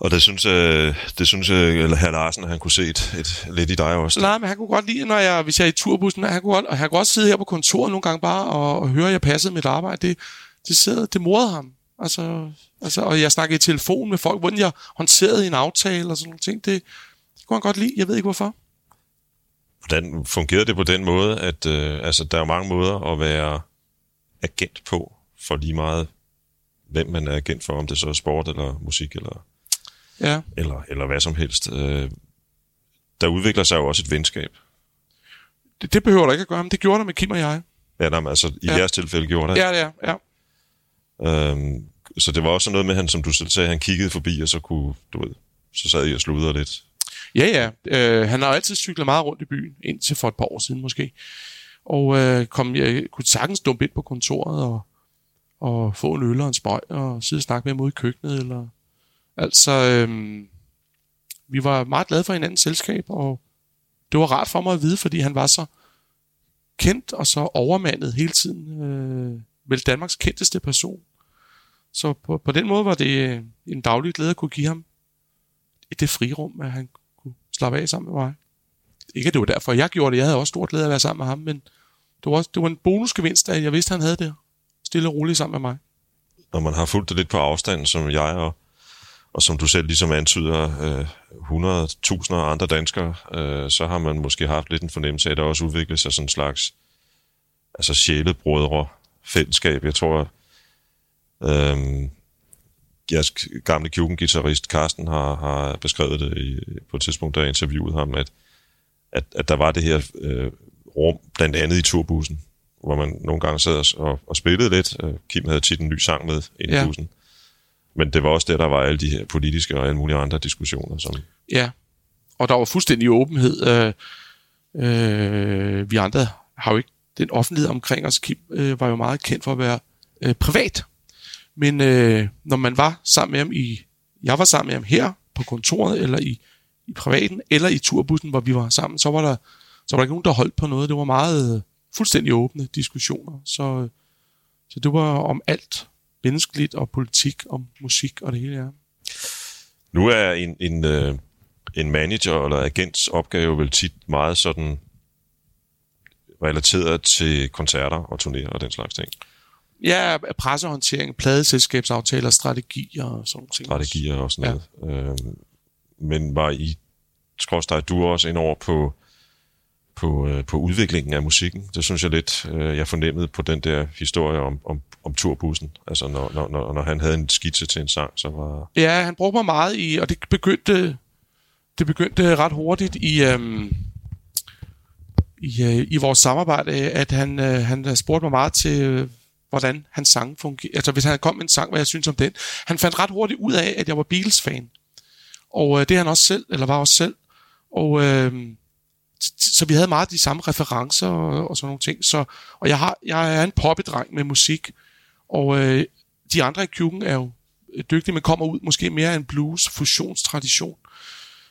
Og det synes, øh, det synes eller herr Larsen, at han kunne se et, et, lidt i dig også. Nej, men han kunne godt lide, når jeg, hvis jeg er i turbussen, han kunne godt, og han kunne også sidde her på kontoret nogle gange bare og, og høre, at jeg passede mit arbejde. Det, det, sidder, det morede ham. Altså, altså, og jeg snakkede i telefon med folk, hvordan jeg håndterede en aftale og sådan nogle ting. Det, det kunne han godt lide. Jeg ved ikke hvorfor. Hvordan fungerede det på den måde, at øh, altså, der er mange måder at være agent på, for lige meget, hvem man er agent for, om det så er sport eller musik eller, Ja, eller, eller hvad som helst. Øh, der udvikler sig jo også et venskab. det, det behøver der ikke at gøre, men det gjorde der med Kim og jeg. Ja, nej, men altså, i ja. jeres tilfælde gjorde det. Ja, det er. Ja. Øhm, så det var også noget med, han, som du selv sagde, han kiggede forbi, og så kunne, du ved, så sad I og sludrede lidt. Ja, ja. Øh, han har jo altid cyklet meget rundt i byen, indtil for et par år siden måske. Og øh, kom, jeg kunne sagtens dumpe ind på kontoret og, og få en øl og en spøj og sidde og snakke med ham ude i køkkenet. Eller, altså, øh, vi var meget glade for hinandens selskab, og det var rart for mig at vide, fordi han var så kendt og så overmandet hele tiden. Øh, vel Danmarks kendteste person. Så på, på den måde var det øh, en daglig glæde at kunne give ham i det frirum, at han kunne slappe af sammen med mig. Ikke at det var derfor, jeg gjorde det. Jeg havde også stor glæde at være sammen med ham, men det var, også, det var en bonusgevinst, at jeg vidste, at han havde det stille og roligt sammen med mig. Når man har fulgt det lidt på afstand, som jeg og, og som du selv ligesom antyder, øh, 100.000 andre danskere, øh, så har man måske haft lidt en fornemmelse af, at der også udvikler sig sådan en slags altså sjælebrødre fællesskab. Jeg tror, øh, jeres gamle Kjuken-gitarrist Carsten har, har beskrevet det i, på et tidspunkt, da jeg interviewede ham, at, at, at der var det her øh, rum, blandt andet i turbussen, hvor man nogle gange sad og, og spillede lidt. Øh, Kim havde tit en ny sang med ind i Ja. bussen. Men det var også der, der var alle de her politiske og alle mulige andre diskussioner. Som, Ja, og der var fuldstændig åbenhed. Øh, øh, vi andre har jo ikke den offentlighed omkring os. Kim øh, var jo meget kendt for at være øh, privat. Men øh, når man var sammen med ham i... Jeg var sammen med ham her på kontoret, eller i, i privaten, eller i turbussen, hvor vi var sammen, så var der, så var der ikke nogen, der holdt på noget. Det var meget øh, fuldstændig åbne diskussioner. Så, øh, så det var om alt menneskeligt og politik, om musik og det hele, ja. Nu er en, en, øh, en manager eller agents opgave vel tit meget sådan relateret til koncerter og turnéer og den slags ting. Ja, pressehåndtering, pladeselskabsaftaler, strategier og sådan nogle ting. Strategier og sådan noget. Øh, men var I, skråstrej, du også ind over på, på, øh, på udviklingen af musikken? Det synes jeg lidt, øh, jeg fornemmede på den der historie om, om, om turbussen. Altså når, når, når, når han havde en skitse til en sang, så var... Ja, han brugte mig meget i, og det begyndte, det begyndte ret hurtigt i, øhm, i, øh, i vores samarbejde, at han, øh, han spurgte mig meget til, hvordan hans sang fungerer. Altså hvis han kom med en sang, hvad jeg synes om den. Han fandt ret hurtigt ud af, at jeg var Beatles-fan. Og øh, det er han også selv, eller var også selv. Og øh, så vi havde meget de samme referencer og, og sådan nogle ting. Så, og jeg, har, jeg er en poppedreng med musik, og øh, de andre i klubben er jo øh, dygtige, men kommer ud måske mere af en blues-fusionstradition.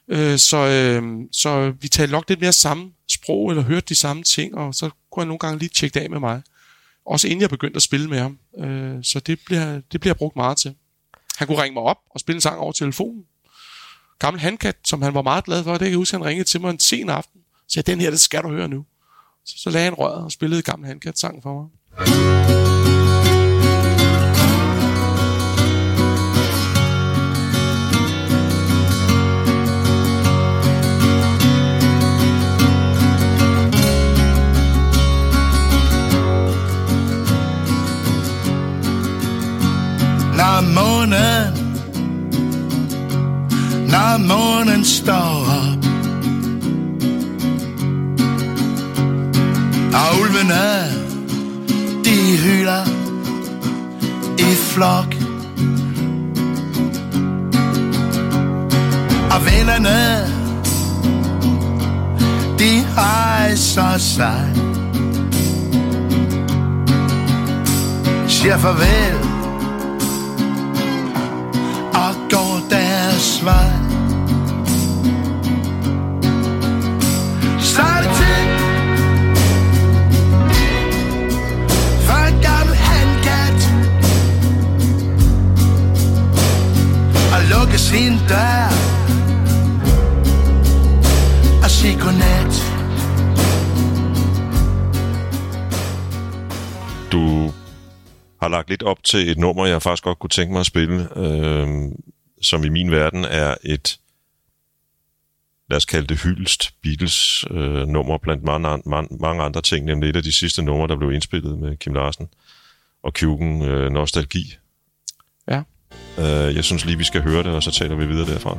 Øh, så, øh, så vi talte nok lidt mere samme sprog, eller hørte de samme ting, og så kunne han nogle gange lige tjekke det af med mig. Også inden jeg begyndte at spille med ham. Øh, så det bliver, det bliver jeg brugt meget til. Han kunne ringe mig op og spille en sang over telefonen. Gammel handkat, som han var meget glad for, det kan jeg huske, han ringede til mig en sen aften. Så sagde, den her, det skal du høre nu. Så, så lagde han røret og spillede Gammel handkat sang for mig. Når månen Når månen står op. Og ulvene De hylder I flok. Og vennerne De rejser sig. Siger farvel og går deres vej. Så er det tid for en gammel handkat og lukke sin dør og sige godnat. Har lagt lidt op til et nummer, jeg faktisk godt kunne tænke mig at spille, øh, som i min verden er et, lad os kalde det hyldest Beatles øh, nummer blandt mange, an- mange, mange andre ting, nemlig et af de sidste numre, der blev indspillet med Kim Larsen og Kjuken øh, Nostalgi. Ja. Øh, jeg synes lige, vi skal høre det, og så taler vi videre derfra.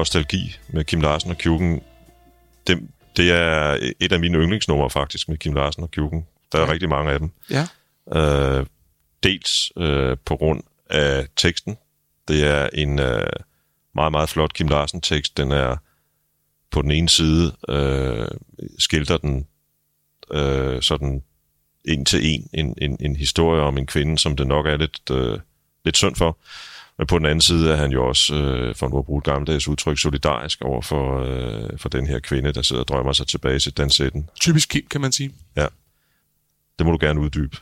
Nostalgi med Kim Larsen og Kjuken. Det, det er et af mine yndlingsnumre faktisk med Kim Larsen og Kjuken. Der er Ja. rigtig mange af dem. Ja. Øh, dels øh, på grund af teksten. Det er en øh, meget, meget flot Kim Larsen-tekst. Den er på den ene side, øh, skildrer den øh, sådan en til en, en, en, en historie om en kvinde, som det nok er lidt, øh, lidt synd for. Men på den anden side er han jo også, øh, for nu at bruge et gammeldags udtryk, solidarisk over for, øh, for den her kvinde, der sidder og drømmer sig tilbage til dansetten. Typisk Kim, kan man sige. Det må du gerne uddybe.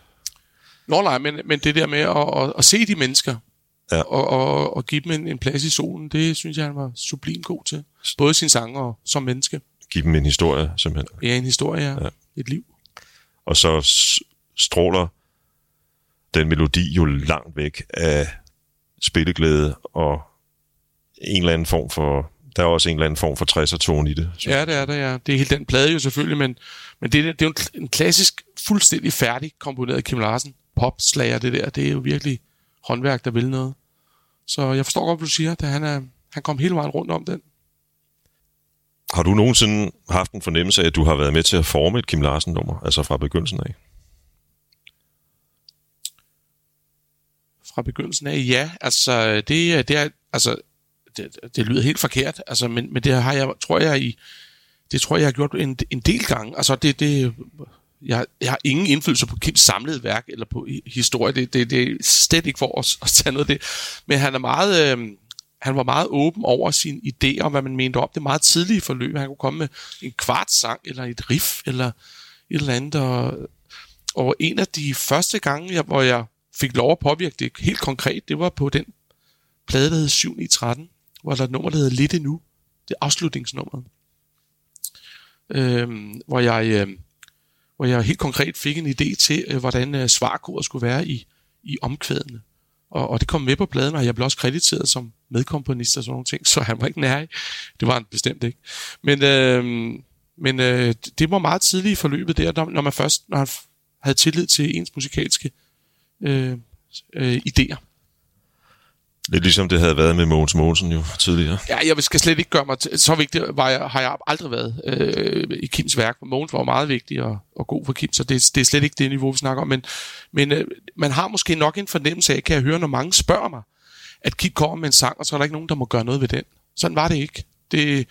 Nå nej, men, men det der med at, at, at se de mennesker, Ja. og, og, og give dem en, en plads i solen, det synes jeg, han var sublim god til. Både sin sang og som menneske. Giv dem en historie, simpelthen. Ja, en historie, ja. Ja. et liv. Og så stråler den melodi jo langt væk af spilleglæde og en eller anden form for... Der er også en eller anden form for 60'er tone i det. Ja, det er det, ja. Det er helt den plade jo selvfølgelig, men, men det, er- det er jo en, en klassisk, fuldstændig færdig komponeret Kim Larsen. Popslager, det der, det er jo virkelig håndværk, der vil noget. Så jeg forstår godt, hvad du siger, at han, er, han kom hele vejen rundt om den. Har du nogensinde haft en fornemmelse af, at du har været med til at forme et Kim Larsen-nummer, altså fra begyndelsen af? Fra begyndelsen af. Ja, altså det, det er, altså det, det lyder helt forkert, altså, men, men det har jeg, tror jeg, i, det tror jeg, jeg har gjort en, en del gange. Altså det, det, jeg, jeg har ingen indflydelse på Kims samlede værk eller på historie. Det, det, det er slet ikke for os at tage noget af det. Men han er meget, øh, han var meget åben over sine idéer om, hvad man mente om det meget tidlige forløb. Han kunne komme med en kvart sang eller et riff eller et eller andet. Og, og en af de første gange, jeg, hvor jeg fik lov at påvirke det helt konkret, det var på den plade, der hed 7 i 13, hvor der er et nummer, der hedder Lidt Endnu. Det er afslutningsnummeret. Øhm, hvor jeg... Øh, hvor jeg helt konkret fik en idé til, øh, hvordan øh, svarkoder skulle være i, i omkvædene. Og, og det kom med på pladen, og jeg blev også krediteret som medkomponist og sådan nogle ting, så han var ikke nær. Det var han bestemt ikke. Men, øh, men øh, det var meget tidligt i forløbet der, når, man først når han havde tillid til ens musikalske øh, øh, idéer. Lidt ligesom det havde været med Mogens Mogensen jo tidligere. Ja, jeg skal slet ikke gøre mig til, så vigtig var jeg, har jeg aldrig været øh, i Kims værk. Mogens var meget vigtig og, og god for Kim, så det, det er slet ikke det niveau, vi snakker om. Men, men øh, man har måske nok en fornemmelse af, kan jeg høre, når mange spørger mig, at Kim kommer med en sang, og så er der ikke nogen, der må gøre noget ved den. Sådan var det ikke. Det,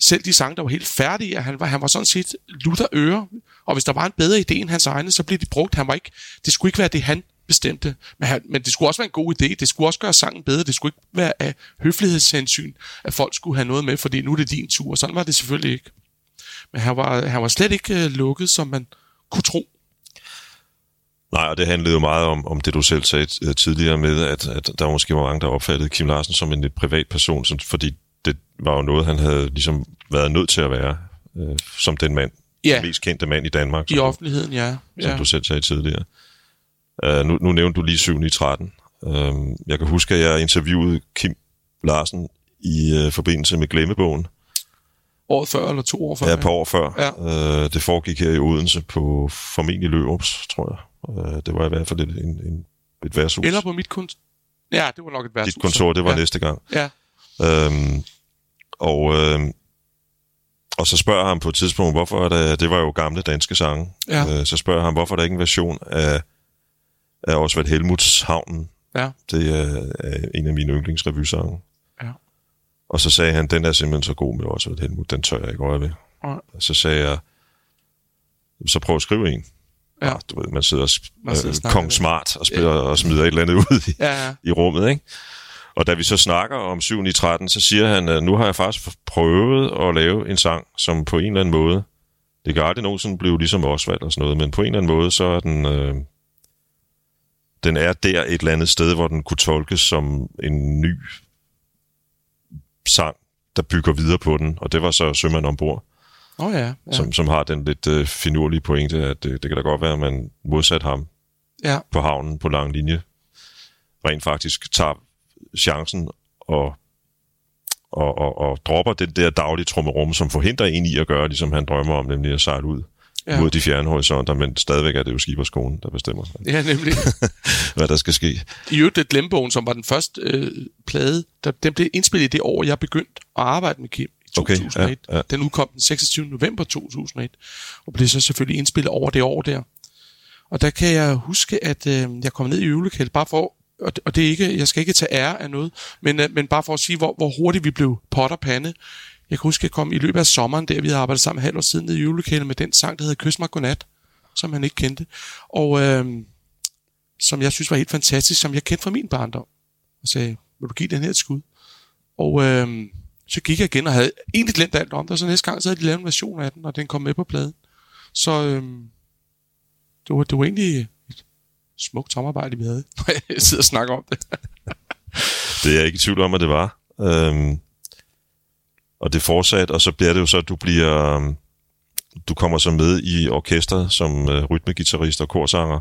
selv de sange, der var helt færdige, at han var, han var sådan set lutter øre. Og hvis der var en bedre idé end hans egne, så blev de brugt. Han var ikke, det skulle ikke være det, han bestemte. Men, han, men det skulle også være en god idé. Det skulle også gøre sangen bedre. Det skulle ikke være af høflighedshensyn, at folk skulle have noget med, fordi nu er det din tur. Sådan var det selvfølgelig ikke. Men han var, han var slet ikke øh, lukket, som man kunne tro. Nej, og det handlede jo meget om, om det, du selv sagde øh, tidligere med, at, at der måske var mange, der opfattede Kim Larsen som en lidt privat person, fordi det var jo noget, han havde ligesom været nødt til at være, øh, som den mand, Ja, den mest kendte mand i Danmark, som, i offentligheden, ja. som ja. du selv sagde tidligere. Uh, nu, nu nævnte du lige 7 i 13. Uh, jeg kan huske, at jeg interviewede Kim Larsen i uh, forbindelse med Glemmebogen, Året før eller to år før. ja, et par år før. Ja. Uh, det foregik her i Odense på formentlig Lørups, tror jeg. Uh, det var i hvert fald et, en, en, et værtshus. Eller på mit kontor. Ja, det var nok et værtshus. Dit kontor, det var ja. næste gang. Ja, Øhm, og, øhm, og så spørger han på et tidspunkt, hvorfor er der, det var jo gamle danske sange, Ja. øh, så spørger han, hvorfor er der ikke en version af, af Osvald Helmuts Havnen. ja. Det er, er en af mine yndlingsrevysange. Ja. Og så sagde han, den er simpelthen så god med Osvald Helmut, den tør jeg ikke røre ved. Nej. Og så sagde jeg, så prøv at skrive en. Ja. Ah, du ved, man sidder og Man sidder og øh, kong smart og, spiller, og smider et eller andet ud i, Ja, ja. i rummet, ikke? Og da vi så snakker om 7 i 13, så siger han, at nu har jeg faktisk prøvet at lave en sang, som på en eller anden måde, det kan aldrig nogensinde blive ligesom Osvald og sådan noget, men på en eller anden måde, så er den, øh, den er der et eller andet sted, hvor den kunne tolkes som en ny sang, der bygger videre på den, og det var så Sømand ombord, oh, ja. ja. Som, som har den lidt øh, finurlige pointe, at det, det kan da godt være, at man modsat ham ja. på havnen på lang linje, rent faktisk tager chancen og, og, og, og dropper den der daglige trummerum, som forhindrer en i at gøre, ligesom han drømmer om, nemlig at sejle ud ja. Mod de fjerne horisonter, men stadigvæk er det jo Skiberskolen, der bestemmer, Ja, nemlig. hvad der skal ske. I øvrigt, det Glemmebogen, som var den første øh, plade, der, den blev indspillet i det år, jeg begyndte at arbejde med Kim i Okay, 2001. ja, ja. Den udkom den 26. november 2001, og blev så selvfølgelig indspillet over det år der. Og der kan jeg huske, at øh, jeg kom ned i øvelokalet, bare for, og det, og det er ikke, jeg skal ikke tage ære af noget, men, øh, men bare for at sige, hvor, hvor hurtigt vi blev pot og pande. Jeg kan huske, at jeg kom i løbet af sommeren, der vi havde arbejdet sammen halv år siden nede i julekælen med den sang, der hedder Kys mig godnat, som han ikke kendte. Og øh, som jeg synes var helt fantastisk, som jeg kendte fra min barndom. Og sagde, vil du give den her et skud? Og øh, så gik jeg igen og havde egentlig glemt alt om det, og så næste gang så havde de lavet en version af den, og den kom med på pladen. Så øh, det, var, det var egentlig et smukt samarbejde, vi havde, når jeg sidder og snakker om det. Det er jeg ikke i tvivl om, at det var. Øhm, og det fortsat, og så bliver det jo så, at du bliver... Øhm, du kommer så med i orkestret som øh, rytmegitarrist og korsanger,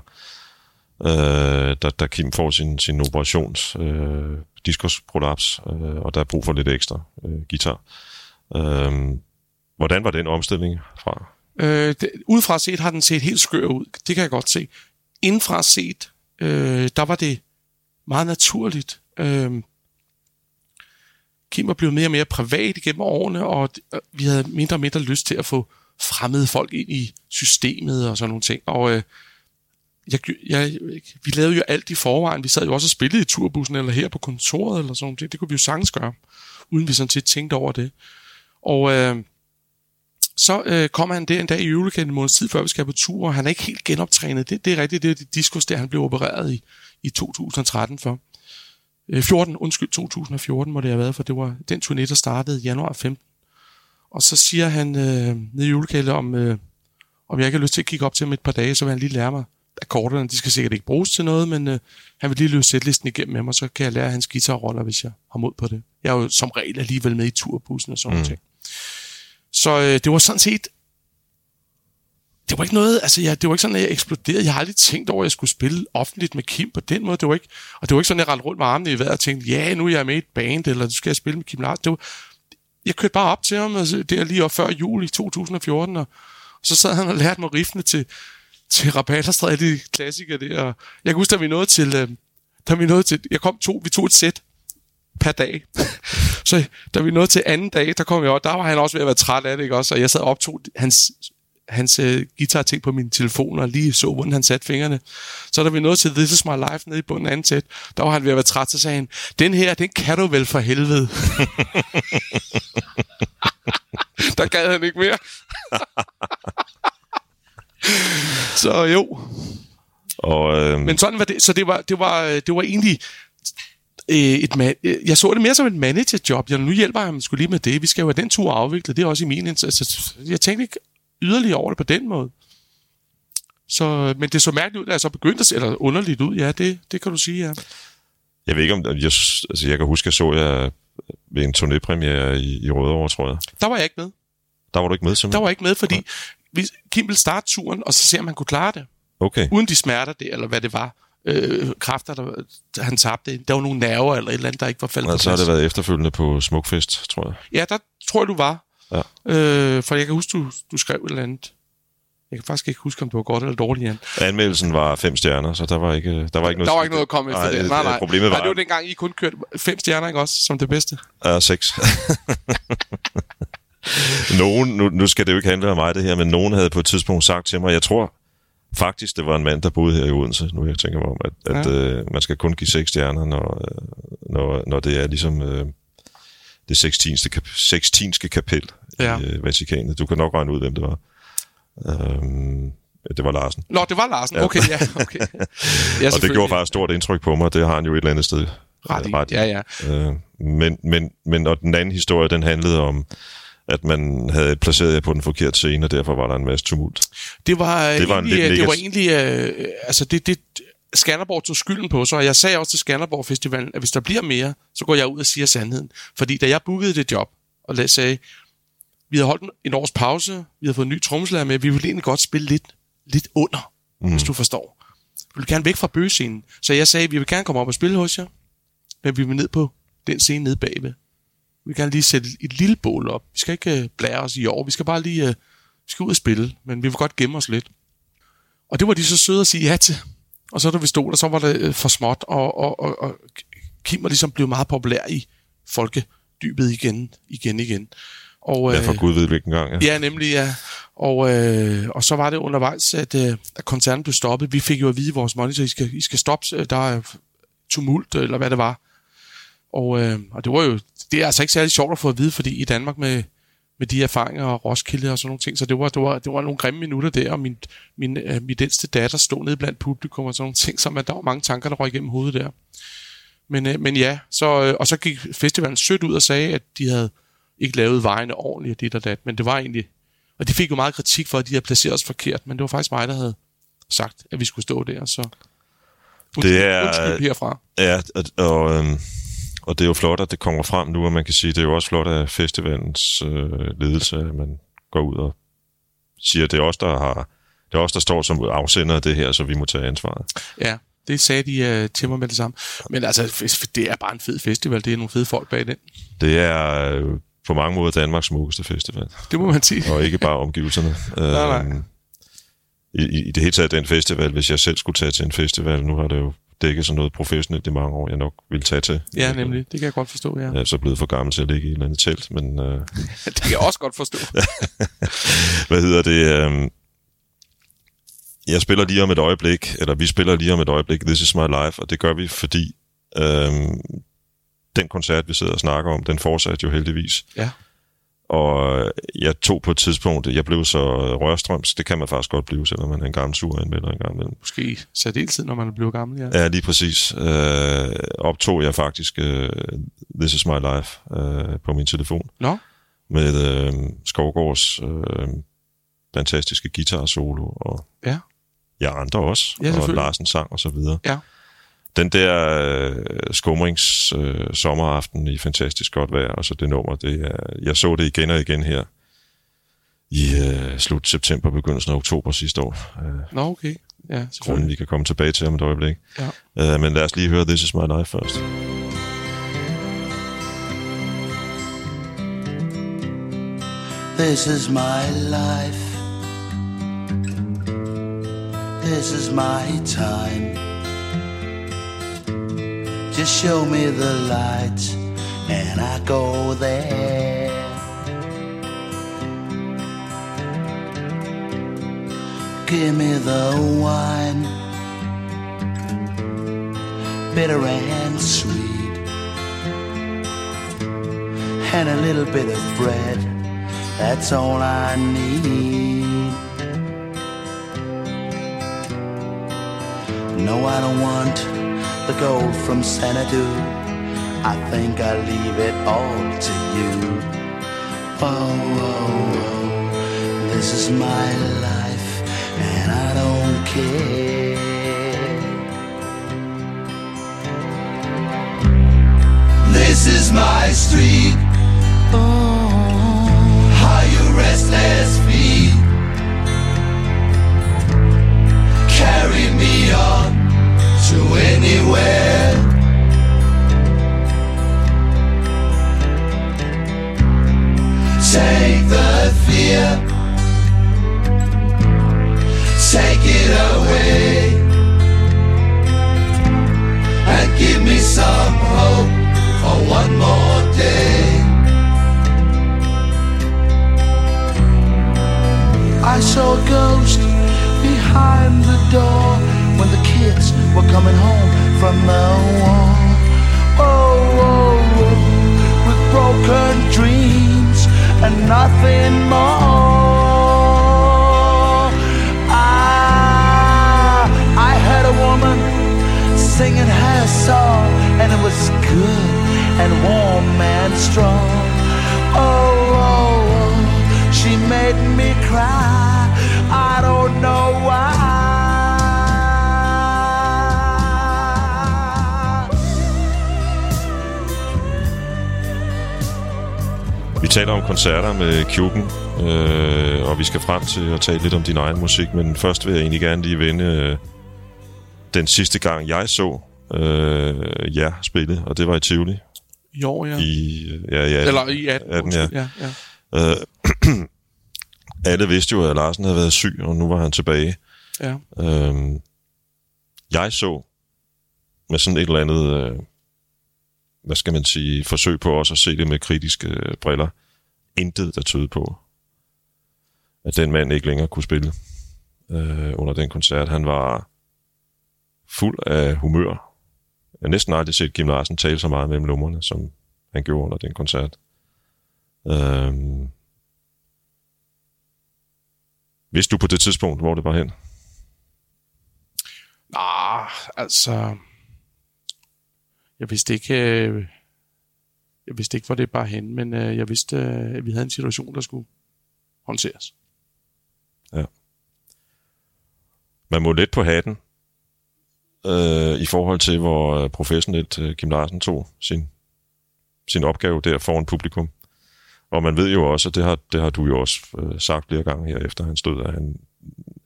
øh, da, da Kim får sin, sin operations øh, diskusprolaps, øh, og der er brug for lidt ekstra øh, guitar. Øh, hvordan var den omstilling fra? Øh, det, udefra set har den set helt skør ud. Det kan jeg godt se. Indfra set, øh, der var det meget naturligt. Øh, Kim var blevet mere og mere privat igennem årene, og vi havde mindre og mindre lyst til at få fremmede folk ind i systemet og sådan nogle ting. Og øh, jeg, jeg, vi lavede jo alt i forvejen. Vi sad jo også og spillede i turbussen eller her på kontoret eller sådan noget. Det, det kunne vi jo sagtens gøre, uden vi sådan set tænkte over det. Og øh, så øh, kommer han der en dag i julekalenderen en måneds tid, før vi skal på tur, og han er ikke helt genoptrænet. Det, det er rigtigt, det er det diskus, der han blev opereret i, i 2013 for. Øh, 14, undskyld, 2014 må det have været, for det var den turné, der startede i januar 15. Og så siger han øh, nede i øvelokalet, om, øh, om jeg ikke har lyst til at kigge op til ham et par dage, så vil han lige lære mig akkorderne. De skal sikkert ikke bruges til noget, men øh, han vil lige løse sætlisten igennem med mig, så kan jeg lære hans guitarroller, hvis jeg har mod på det. Jeg er jo som regel alligevel med i turbussen og sådan mm. ting. Så øh, det var sådan set... Det var ikke noget, altså jeg, det var ikke sådan, at jeg eksploderede. Jeg har aldrig tænkt over, at jeg skulle spille offentligt med Kim på den måde. Det var ikke, og det var ikke sådan, at jeg rendte rundt med armene i vejret og tænkte, ja, nu er jeg med i et band, eller du skal jeg spille med Kim Larsen. Det var, jeg kørte bare op til ham, altså, der lige op før jul i 2014, og, og så sad han og lærte mig riffene til, til Rabaterstræde, de klassikere der. Og jeg kan huske, da vi nåede til, øh, da vi nåede til, jeg kom to, vi tog et sæt per dag. så da vi nåede til anden dag, der kom jeg op, der var han også ved at være træt af det, ikke også? Og jeg sad og optog hans, hans uh, guitar ting på min telefon, og lige så, hvordan han satte fingrene. Så da vi nåede til This Is My Life nede i bunden af anden sæt, der var han ved at være træt, så sagde han, den her, den kan du vel for helvede. der gad han ikke mere. så jo, Og, øh, men sådan var det. Så det var, det var, det var egentlig øh, et man, øh, jeg så det mere som et managerjob. Jeg, nu hjælper jeg ham sgu lige med det. Vi skal jo have den tur afviklet. Det er også i min indsats. Jeg tænkte ikke yderligere over det på den måde. Så, men det så mærkeligt ud, da jeg så begyndte at se, eller underligt ud, ja, det, det kan du sige, ja. jeg ved ikke om... Jeg, altså, jeg kan huske, at jeg så jer ved en turnépremiere i, i Rødovre, tror jeg. Der var jeg ikke med. Der var du ikke med, simpelthen? Der var jeg ikke med, fordi vi, Kim ville starte turen, og så se, om han kunne klare det. Okay. Uden de smerter det, eller hvad det var. Øh, kræfter, der, han tabte. Der var nogle nerver, eller et eller andet, der ikke var faldet Og på så har det været efterfølgende på Smukfest, tror jeg. Ja, der tror jeg, du var. Ja. Øh, for jeg kan huske, du, du skrev et eller andet. Jeg kan faktisk ikke huske, om det var godt eller dårligt, Jan. Anmeldelsen var fem stjerner, så der var ikke, der var ikke noget... Der var ikke noget at komme efter det. Nej, nej. Problemet nej, var, det var dengang, I kun kørte fem stjerner, ikke også? Som det bedste. Ja, seks. nogen, nu, nu skal det jo ikke handle om mig det her, men nogen havde på et tidspunkt sagt til mig, jeg tror faktisk, det var en mand, der boede her i Odense, nu jeg tænker mig om, at, at Ja. øh, man skal kun give seks stjerner, når, øh, når, når det er ligesom øh, det sextinske, kap, sextinske kapel Ja. i øh, Vatikanet. Du kan nok regne ud, hvem det var. Øhm, det var Larsen. Nå, det var Larsen. Ja. Okay, ja. Okay. ja og det gjorde faktisk stort indtryk på mig. Det har han jo et eller andet sted ret i. ret i. Ja, ja. Øh, men, men, men og den anden historie, den handlede om, at man havde placeret jer på den forkerte scene, og derfor var der en masse tumult. Det var, Det var var en egentlig, lidt det var egentlig øh, altså det, det, Skanderborg tog skylden på sig, og jeg sagde også til Skanderborg Festivalen, at hvis der bliver mere, så går jeg ud og siger sandheden. Fordi da jeg bookede det job, og lad- sagde, vi havde holdt en- års pause, vi havde fået en ny trommeslager med, vi ville egentlig godt spille lidt, lidt under, mm. hvis du forstår. Vi ville gerne væk fra bøgescenen. Så jeg sagde, vi vil gerne komme op og spille hos jer, men vi vil ned på den scene nede bagved. Vi vil gerne lige sætte et lille bål op. Vi skal ikke øh, blære os i år. Vi skal bare lige øh, vi skal ud og spille, men vi vil godt gemme os lidt. Og det var de så søde at sige ja til. Og så da vi stod der, så var det øh, for småt, og, og, og, og Kim var ligesom blevet meget populær i folkedybet igen, igen, igen. Og, Ja, for Gud ved hvilken gang. Ja. Ja, nemlig, ja. Og, øh, og så var det undervejs, at, øh, at koncerten blev stoppet. Vi fik jo at vide i vores monitor, I skal, I skal stoppe, øh, der er tumult, eller hvad det var. Og, øh, og det var jo, det er altså ikke særlig sjovt at få at vide, fordi i Danmark med, med de erfaringer og Roskilde og sådan nogle ting, så det var, det var, det var nogle grimme minutter der, og min, min, øh, min ældste datter stod nede blandt publikum og sådan nogle ting, som at der var mange tanker, der røg igennem hovedet der. Men, øh, men ja, så, øh, og så gik festivalen sødt ud og sagde, at de havde ikke lavet vejene ordentligt og dit og dat, men det var egentlig... Og de fik jo meget kritik for, at de havde placeret os forkert, men det var faktisk mig, der havde sagt, at vi skulle stå der, så... Undskyld, Det er- undskyld herfra. Ja, og, og, øhm, og det er jo flot, at det kommer frem nu, og man kan sige, det er jo også flot af festivalens øh, ledelse, at man går ud og siger, at det er os, der har det er os, der står som afsender af det her, så vi må tage ansvaret. Ja, det sagde de uh, til mig med det samme. Men altså, det er bare en fed festival. Det er nogle fede folk bag den. Det er øh, på mange måder Danmarks smukkeste festival, Det må man sige. og ikke bare omgivelserne. nej. Øhm, I, i, I det hele taget den festival, hvis jeg selv skulle tage til en festival, nu har det jo dækket sådan noget professionelt i mange år, jeg nok ville tage til. Ja, nemlig. Det kan jeg godt forstå, ja. Jeg er så blevet for gammel til at ligge i et eller andet telt, men øh, Det kan jeg også godt forstå. hvad hedder det? Øh, jeg spiller lige om et øjeblik, eller vi spiller lige om et øjeblik, This is my life, og det gør vi, fordi øh, den koncert, vi sidder og snakker om, den fortsatte jo heldigvis. Ja. Og jeg tog på et tidspunkt, jeg blev så rørstrøms, det kan man faktisk godt blive, selvom man er en gammel suranmelder en gang imellem. Måske særdeleshed, når man bliver gammel, ja. Ja, lige præcis. Øh, optog jeg faktisk øh, This is my life øh, på min telefon Nå, med øh, Skovgårds øh, fantastiske guitar solo og ja. ja, andre også, Ja, og. Larsen sang og så videre. Ja. Den der øh, skumrings øh, sommeraften i fantastisk godt vejr, og så det nummer, det er, jeg så det igen og igen her i øh, slut september, begyndelsen af oktober sidste år. Øh, Nå, okay. Ja, grunden, vi kan komme tilbage til om et øjeblik. Ja. Øh, men lad os lige høre This Is My Life først. This is my life. This is my time. Just show me the light and I go there. Give me the wine, bitter and sweet, and a little bit of bread. That's all I need. No, I don't want the gold from Xanadu. I think I leave it all to you. Oh, oh, oh, this is my life, and I don't care. This is my street. Oh, Are you restless feet? Carry me on to anywhere. Take the fear, take it away, taler om koncerter med Kjuken, øh, og vi skal frem til at tale lidt om din egen musik, men først vil jeg egentlig gerne lige vende øh, den sidste gang, jeg så øh, jer spille, og det var i Tivoli. I år, ja. I, øh, ja, ja, Eller i 18. 18, ja. ja, ja. Øh, alle vidste jo, at Larsen havde været syg, og nu var han tilbage. Ja. Øhm, jeg så med sådan et eller andet, øh, hvad skal man sige, forsøg på også at se det med kritiske øh, briller, intet der tyder på, at den mand ikke længere kunne spille øh, under den koncert. Han var fuld af humør. Jeg har næsten aldrig set Kim Larsen tale så meget mellem lommerne, som han gjorde under den koncert. Øh, vidste du på det tidspunkt, hvor det var hen? Nah, altså... Jeg vidste ikke... Øh, jeg vidste ikke, hvor det bare hen, men øh, jeg vidste, øh, at vi havde en situation, der skulle håndteres. man må lidt på hatten øh, i forhold til, hvor øh, professionelt øh, Kim Larsen tog sin, sin opgave der foran publikum. Og man ved jo også, og det har, det har du jo også øh, sagt flere gange her efter han stod, at han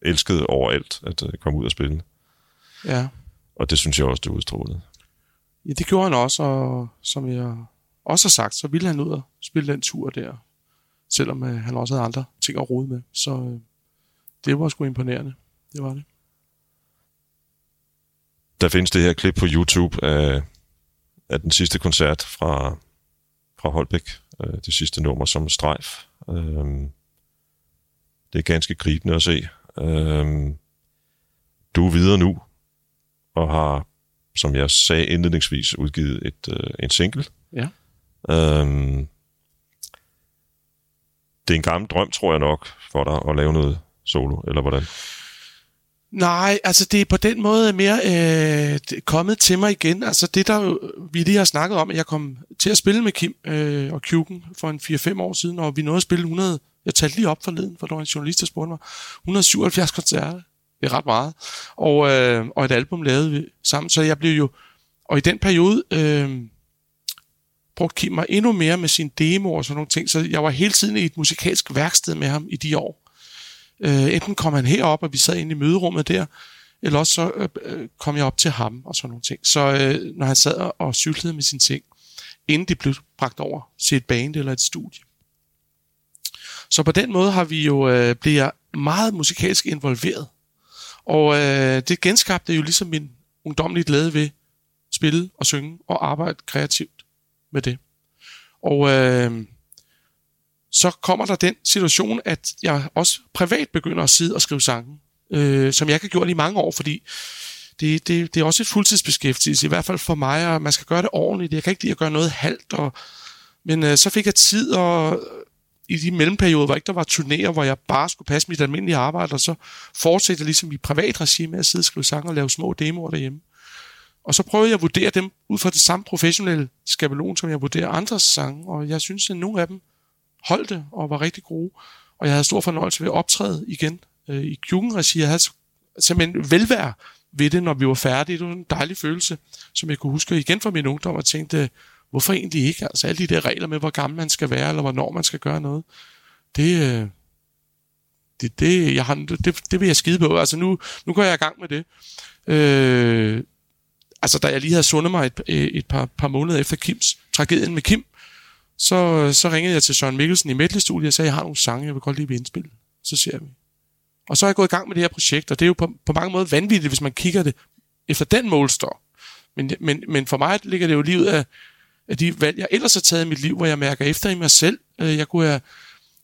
elskede overalt at øh, komme ud og spille. Ja. Og det synes jeg også, det udstrålede ja, det gjorde han også, og som jeg også har sagt, så ville han ud og spille den tur der, selvom øh, han også havde andre ting at rode med. Så øh, det var sgu imponerende. Det var det. Der findes det her klip på YouTube af, af den sidste koncert fra, fra Holbæk. Øh, det sidste nummer som strejf. Øh, det er ganske gribende at se. Øh, du er videre nu, og har, som jeg sagde indledningsvis, udgivet et, øh, en single. Ja. Øhm, det er en gammel drøm, tror jeg nok, for dig at lave noget solo, eller hvordan? Nej, altså det er på den måde mere øh, kommet til mig igen. Altså det, der vi lige har snakket om, at jeg kom til at spille med Kim øh, og Kjuken for en 4-5 år siden, og vi nåede at spille 100, jeg talte lige op forleden, for der var en journalist, der spurgte mig, 177 koncerter. Det er ret meget. Og, øh, og et album lavede vi sammen, så jeg blev jo, og i den periode øh, brugte Kim mig endnu mere med sine demoer og sådan nogle ting, så jeg var hele tiden i et musikalsk værksted med ham i de år. Øh, enten kom han herop, og vi sad inde i møderummet der, eller også så øh, øh kom jeg op til ham og sådan nogle ting. Så øh, når han sad og- cyklede med sine ting, inden det blev bragt over til et band eller et studie. Så på den måde har vi jo øh, blevet meget musikalsk involveret. Og øh, det genskabte jo ligesom min ungdomlige glæde ved spille og synge og arbejde kreativt med det. Og øh, så kommer der den situation, at jeg også privat begynder at sidde og skrive sange, øh, som jeg ikke har gjort i mange år, fordi det, det, det er også et fuldtidsbeskæftigelse, i hvert fald for mig, og man skal gøre det ordentligt. Jeg kan ikke lide at gøre noget halvt, og, men øh, så fik jeg tid, og i de mellemperioder, hvor ikke der var turnéer, hvor jeg bare skulle passe mit almindelige arbejde, og så fortsætte jeg ligesom i privat regi med at sidde og skrive sange og lave små demoer derhjemme. Og så prøvede jeg at vurdere dem ud fra det samme professionelle skabelon, som jeg vurderer andres sange, og jeg synes, at nogle af dem holdt det og var rigtig gode. Og jeg havde stor fornøjelse ved at optræde igen øh, i Kjuken-regi. Jeg havde så- simpelthen velvære ved det, når vi var færdige. Det var en dejlig følelse, som jeg kunne huske igen fra min ungdom og tænkte, hvorfor egentlig ikke? Altså alle de der regler med, hvor gammel man skal være, eller hvornår man skal gøre noget. Det, øh, det, det, jeg har, det, det vil jeg skide på. Altså nu, nu går jeg i gang med det. Øh, altså da jeg lige havde sundet mig et, øh, et par, par måneder efter Kims tragedien med Kim, så, så ringede jeg til Søren Mikkelsen i Medley og sagde, jeg har nogle sange, jeg vil godt lige vil indspille. Så ser vi. Og så er jeg gået i gang med det her projekt, og det er jo på, på mange måder vanvittigt, hvis man kigger det efter den målstok. Men, men, men for mig ligger det jo lige ud af de valg, jeg ellers har taget i mit liv, hvor jeg mærker efter i mig selv. Øh, Jeg kunne have,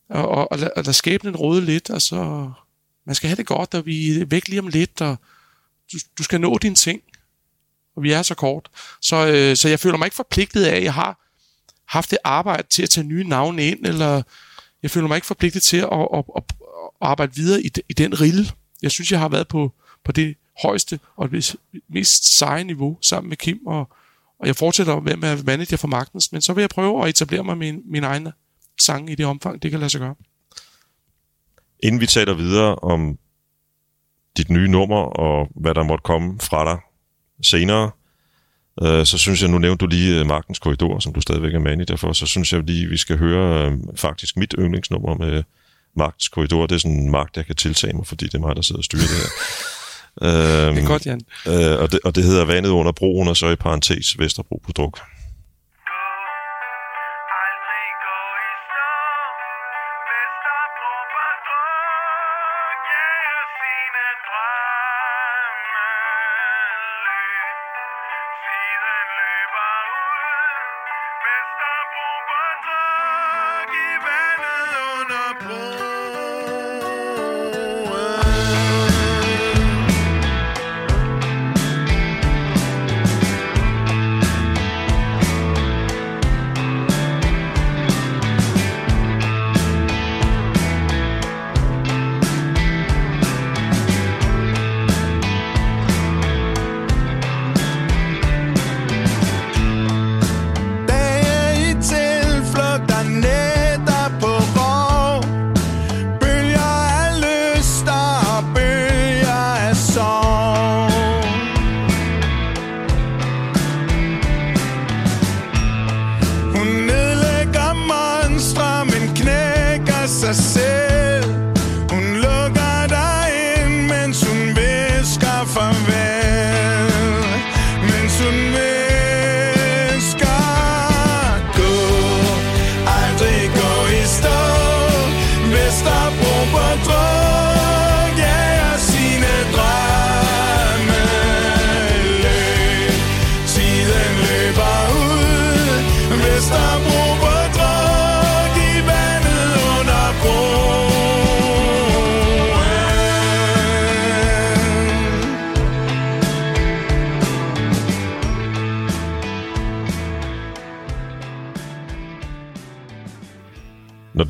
og, og, og, lade, og lade skæbnen råde lidt, og så, man skal have det godt, og vi er væk lige om lidt, og du, du skal nå dine ting, og vi er så kort. Så, øh, så jeg føler mig ikke forpligtet af, at jeg har haft det arbejde til at tage nye navne ind, eller jeg føler mig ikke forpligtet til at, at, at, at arbejde videre i, de, i den rille. Jeg synes, jeg har været på, på det højeste og det mest seje niveau sammen med Kim, og, og jeg fortsætter med at være manager for Magtens, men så vil jeg prøve at etablere mig min, min egen sang i det omfang, det kan lade sig gøre. Inden vi taler videre om dit nye nummer og hvad der måtte komme fra dig senere, øh, så synes jeg, nu nævnte du lige øh, Magtens Korridor, som du stadigvæk er manager for, så synes jeg lige, vi skal høre øh, faktisk mit yndlingsnummer med Magtens Korridor. Det er sådan en magt, jeg kan tiltage mig, fordi det er mig, der sidder og styrer det her øhm, Det er godt, Jan. øh, og, det, og det hedder Vandet under broen, og så i parentes Vesterbro på druk.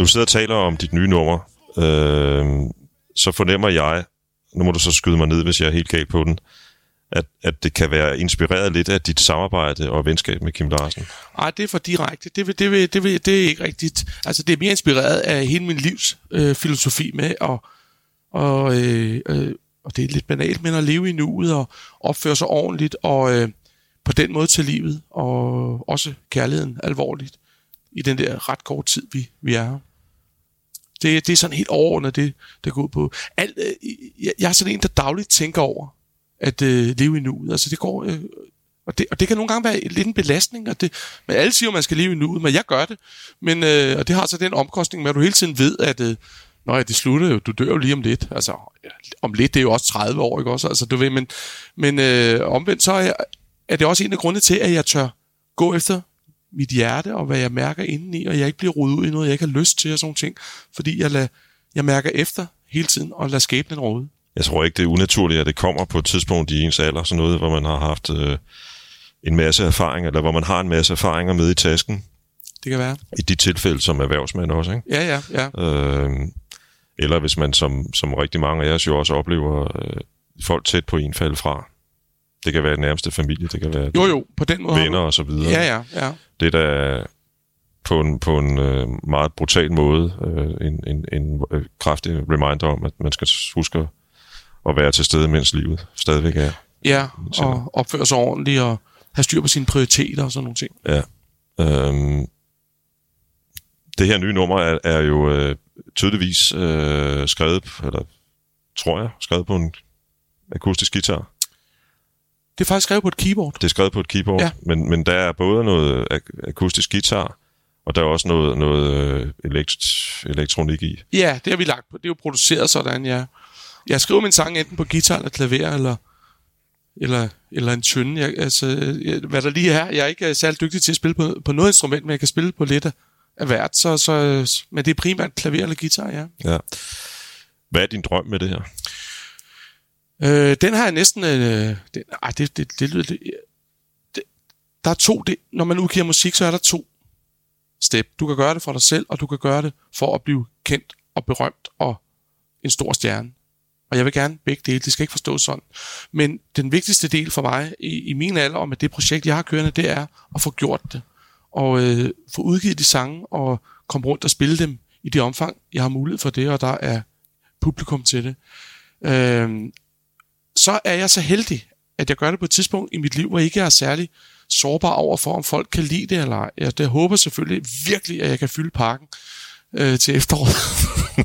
Sidder og taler om dit nye nummer, øh, så fornemmer jeg, nu må du så skyde mig ned, hvis jeg er helt galt på den, at, at det kan være inspireret lidt af dit samarbejde og venskab med Kim Larsen. Nej, det er for direkte. Det, vil, det, vil, det, vil, det er ikke rigtigt. Altså, det er mere inspireret af hele min livs øh, filosofi med, at... og, øh, øh, og det er lidt banalt, men at leve i nuet og opføre sig ordentligt, og øh, på den måde til livet, og også kærligheden alvorligt i den der ret korte tid, vi, vi er her. Det, det er sådan helt overordnet, det, der går ud på. Alt, øh, jeg, jeg er sådan en, der dagligt tænker over at øh, leve i nuet. Altså, det går... Øh, og det, og det kan nogle gange være lidt en belastning, og det, men alle siger, at man skal leve i nuet, men jeg gør det. Men, øh, og det har så den omkostning med, at du hele tiden ved, at øh, Nå ja, det slutter jo, du dør jo lige om lidt. Altså, om lidt, det er jo også 30 år, ikke også? Altså, du ved, men, men øh, omvendt, så er, jeg, er det også en af grundene til, at jeg tør gå efter mit hjerte, og hvad jeg mærker indeni, og jeg ikke bliver rodet ud i noget, jeg ikke har lyst til, og sådan ting. Fordi jeg, lad, jeg mærker efter hele tiden, og lader skæbnen råde. Jeg tror ikke, det er unaturligt, at det kommer på et tidspunkt i ens alder, sådan noget, hvor man har haft øh, en masse erfaring, eller hvor man har en masse erfaringer med i tasken, Det kan være. i de tilfælde som erhvervsmand også, ikke? Ja, ja, ja. Øh, eller hvis man, som, som rigtig mange af os jo også oplever, øh, folk tæt på en falde fra. Det kan være nærmeste familie, det kan være Jo, jo, på den måde. venner og så videre. Ja, ja, ja. Det er da på en, på en øh, meget brutal måde øh, en, en, en øh, kraftig reminder om, at man skal huske at- være til stede, mens livet stadigvæk er. Ja, og opføre sig ordentligt, og have styr på sine prioriteter og sådan nogle ting. Ja. Øhm, det her nye nummer er, er jo øh, tydeligvis øh, skrevet, eller tror jeg, skrevet på en akustisk guitar. Det er faktisk skrevet på et keyboard. Det er skrevet på et keyboard, Ja. men, men der er både noget ak- akustisk guitar, og der er også noget, noget øh, elekt- elektronik i. Ja, det har vi lagt på. Det er jo produceret sådan, ja. Jeg skriver min sang enten på guitar eller klaver, eller, eller, eller en tynde. Jeg, altså, jeg, hvad der lige er, jeg er ikke øh, særlig dygtig til at spille på, på noget instrument, men jeg kan spille på lidt af, af hvert. Så, så, men det er primært klaver eller guitar, ja. Ja. Hvad er din drøm med det her? Øh, den har jeg næsten... Øh, den, ej, det, det, det lyder... Det, det, der er to... Det, når man udgiver musik, så er der to step. Du kan gøre det for dig selv, og du kan gøre det for at blive kendt og berømt og en stor stjerne. Og jeg vil gerne begge dele. Det skal ikke forstås sådan. Men den vigtigste del for mig i, i min alder og med det projekt, jeg har kørende, det er at få gjort det. Og øh, få udgivet de sange og komme rundt og spille dem i det omfang, jeg har mulighed for det, og der er publikum til det. Øh, så er jeg så heldig, at jeg gør det på et tidspunkt i mit liv, hvor jeg ikke er særlig sårbar over for, om folk kan lide det eller ej. Jeg det håber selvfølgelig virkelig, at jeg kan fylde parken øh, til efteråret.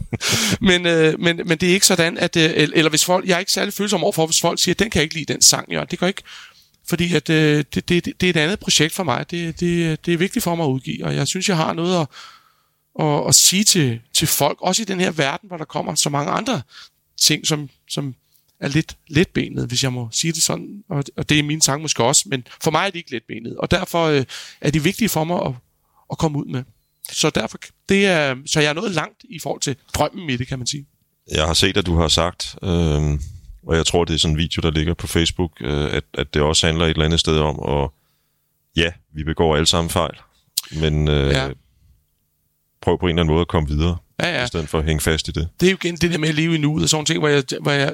men, øh, men, men det er ikke sådan, at... Øh, eller hvis folk... Jeg er ikke særlig følsom overfor, hvis folk siger, at den kan jeg ikke lide, den sang. Jørgen. det går ikke... Fordi at, øh, det, det, det er et andet projekt for mig. Det, det, det er vigtigt for mig at udgive, og jeg synes, jeg har noget at, at, at sige til, til folk, også i den her verden, hvor der kommer så mange andre ting, som, som er lidt letbenet, hvis jeg må sige det sådan. Og, og det er min sang måske også, men for mig er de ikke letbenet. Og derfor øh, er de vigtige for mig at, at komme ud med. Så derfor det er, så jeg er nået langt i forhold til drømmen i det, kan man sige. Jeg har set, at du har sagt, øh, og jeg tror, det er sådan en video, der ligger på Facebook, øh, at, at det også handler et eller andet sted om, at ja, vi begår alle sammen fejl, men øh, ja. prøv på en eller anden måde at komme videre, Ja, ja. i stedet for at hænge fast i det. det er jo igen det der med at leve i nuet og sådan ting, hvor jeg, hvor jeg,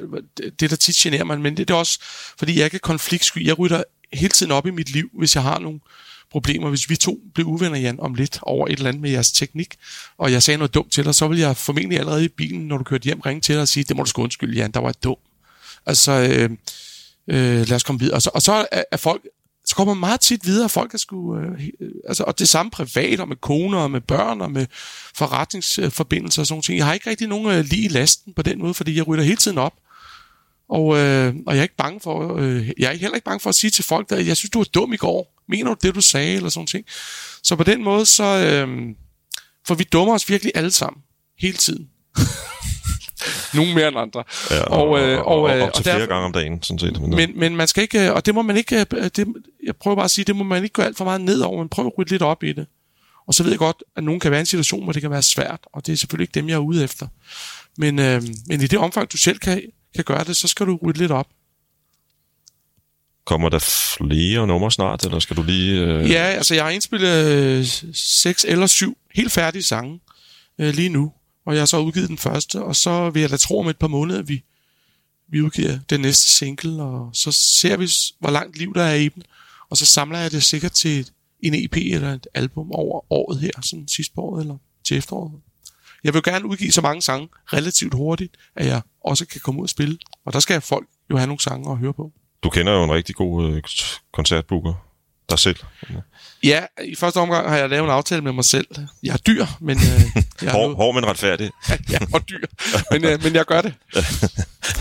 det der tit generer mig, men det, det er også, fordi jeg ikke er konfliktsky. Jeg rytter hele tiden op i mit liv, hvis jeg har nogle problemer. Hvis vi to blev uvenner, Jan, om lidt over et eller andet med jeres teknik, og jeg sagde noget dumt til dig, så vil jeg formentlig allerede i bilen, når du kørte hjem, ringe til dig og sige, det må du sgu undskylde, Jan, der var dum. Altså, øh, øh, lad os komme videre. Og så, og så er, er folk, så kommer man meget tit videre, at folk er sgu, øh, øh, altså, og det samme privat, og med koner, og med børn, og med forretningsforbindelser og sådan ting. Jeg har ikke rigtig nogen øh, lige i lasten på den måde, fordi jeg rytter hele tiden op. Og, øh, og jeg er ikke bange for, øh, jeg er heller ikke bange for at sige til folk, der, jeg synes, du var dum i går. Mener du det, du sagde, eller sådan ting. Så på den måde, så, øh, for vi dummer os virkelig alle sammen. Hele tiden. Nogle mere end andre. Ja, Og, øh, og, og, øh, op til og flere derfor- gange om dagen, sådan set. Men, Men, man skal ikke, øh, og det må man ikke, øh, det, jeg prøver bare at sige, det må man ikke gå alt for meget ned over, men prøv at rydde lidt op i det. Og så ved jeg godt, at nogen kan være i en situation, hvor det kan være svært, og det er selvfølgelig ikke dem, jeg er ude efter. Men, øh, men i det omfang, du selv kan, kan gøre det, så skal du rydde lidt op. kommer der flere numre snart, eller skal du lige... Øh, Ja, altså jeg har indspillet øh, seks eller syv helt færdige sange øh, lige nu, og jeg har så udgivet den første, og så vil jeg da tro om et par måneder, at vi, vi udgiver den næste single, og så ser vi, hvor langt liv der er i den, og så samler jeg det sikkert til et, en EP eller et album over året her, sådan sidste år eller til efteråret. Jeg vil gerne udgive så mange sange relativt hurtigt, at jeg også kan komme ud og spille, og der skal folk jo have nogle sange at høre på. Du kender jo en rigtig god øh, koncertbooker. Dig selv. Ja, i første omgang har jeg lavet en aftale med mig selv. Jeg er dyr, men øh, jeg Hård, nu- hård men retfærdig. ja, og dyr. Men, øh, men jeg gør det.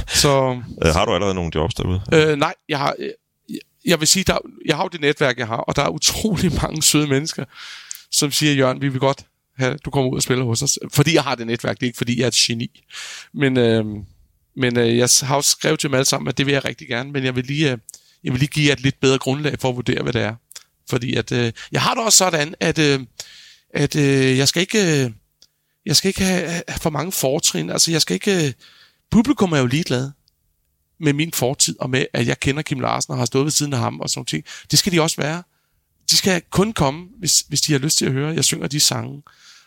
Så Øh, har du allerede nogle jobs derude? øh, nej, jeg har... Øh, jeg vil sige, der, jeg har jo det netværk, jeg har, og der er utrolig mange søde mennesker, som siger, Jørgen, vi vil godt have, du kommer ud og spiller hos os. Fordi jeg har det netværk, det er ikke fordi, jeg er et geni. Men, øh, men øh, jeg har også skrevet til dem alle sammen, at det vil jeg rigtig gerne, men jeg vil lige, øh, jeg vil lige give jer et lidt bedre grundlag for at vurdere, hvad det er. Fordi at, øh, jeg har det også sådan, at, øh, at øh, jeg skal ikke... Øh, jeg skal ikke have, have for mange fortrin. Altså, jeg skal ikke... øh, Publikum er jo ligeglad med min fortid, og med, at jeg kender Kim Larsen og har stået ved siden af ham og sådan ting. Det skal de også være. De skal kun komme, hvis, hvis de har lyst til at høre, at jeg synger de sange.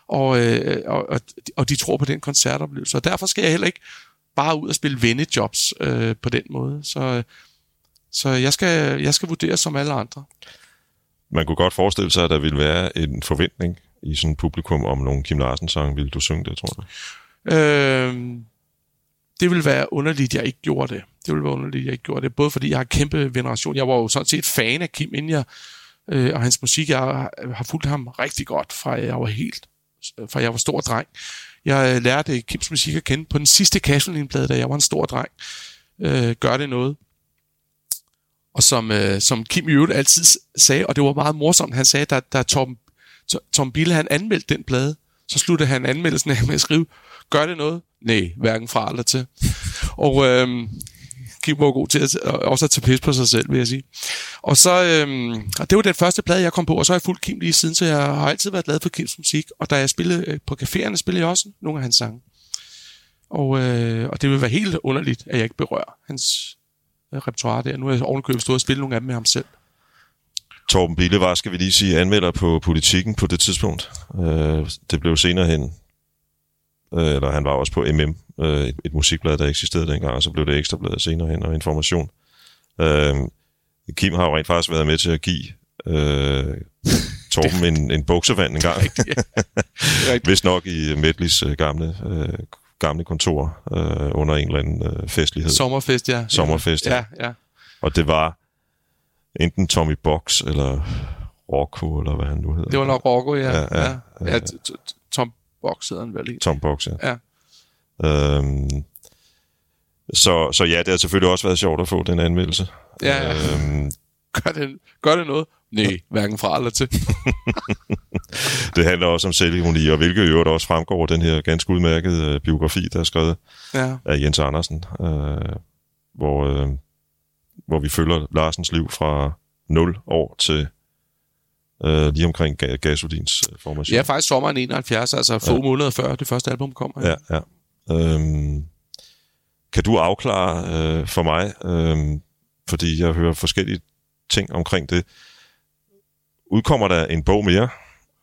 Og, øh, og, og, og de tror på den koncertoplevelse. Og derfor skal jeg heller ikke bare ud og spille vennejobs øh, på den måde. Så, øh, så jeg, skal, jeg skal vurderes som alle andre. Man kunne godt forestille sig, at der ville være en forventning i sådan et publikum om nogle Kim Larsen-sange. Vil du synge det, tror du? Øh, det ville være underligt, jeg ikke gjorde det. Det ville være underligt, jeg ikke gjorde det. Både fordi jeg har kæmpe veneration. Jeg var jo sådan set fan af Kim, inden jeg, øh, og hans musik. Jeg har, fulgt ham rigtig godt, fra jeg var helt, fra jeg var stor dreng. Jeg øh, lærte Kims musik at kende på den sidste Casual-plade, da jeg var en stor dreng. Øh, gør det noget? Og som, øh, som Kim i øvrigt altid sagde, og det var meget morsomt, han sagde, da, da Tom, Tom- Bill Bille han anmeldte den plade, så sluttede han anmeldelsen af med at skrive, gør det noget? Nej, hverken fra eller til. Og øh, Kim var god til at, også at tage pis på sig selv, vil jeg sige. Og så, øh, og det var den første plade, jeg kom på, og så har jeg fulgt Kim lige siden, så jeg har altid været glad for Kims musik. Og da jeg spillede øh, på caféerne, spillede jeg også nogle af hans sange. Og, øh, og det vil være helt underligt, at jeg ikke berører hans repertoire der. Nu har jeg ovenikøbet stået og spillet nogle af dem med ham selv. Torben Bille var, skal vi lige sige, anmelder på politikken på det tidspunkt. Øh, det blev senere hen, øh, eller han var også på MM, øh, et, et musikblad, der eksisterede dengang, og så blev det ekstrabladet senere hen og information. Øh, Kim har jo rent faktisk været med til at give øh, Torben en, en buksevand en gang. Rigtigt. Vist nok i Medleys øh, gamle, øh, gamle kontor øh, under en eller anden øh, festlighed. Sommerfest, ja. Sommerfest, ja. Ja, ja. Og det var enten Tommy Box eller Rocco, eller hvad han nu hedder. Det var nok Rocco, ja. Ja, ja, ja, ja. Tom Box hedder han vel ikke. Tom Box, ja. Ja. Øhm, så, så ja, det har selvfølgelig også været sjovt at få den anmeldelse. Ja, ja. Øhm, Gør det, gør det noget? Nej, hverken fra eller til. det handler også om selvironi, og hvilket i øvrigt også fremgår den her ganske udmærkede øh, biografi, der er skrevet Ja. af Jens Andersen. Øh, hvor, øh, hvor vi følger Larsens liv fra 0 år til øh, lige omkring Ga- Gasolins øh, formation. Er faktisk sommeren 71, altså få ja. måneder før det første album kommer. Ja, ja. Øhm, kan du afklare øh, for mig, øh, fordi jeg hører forskellige ting omkring det. Udkommer der en bog mere?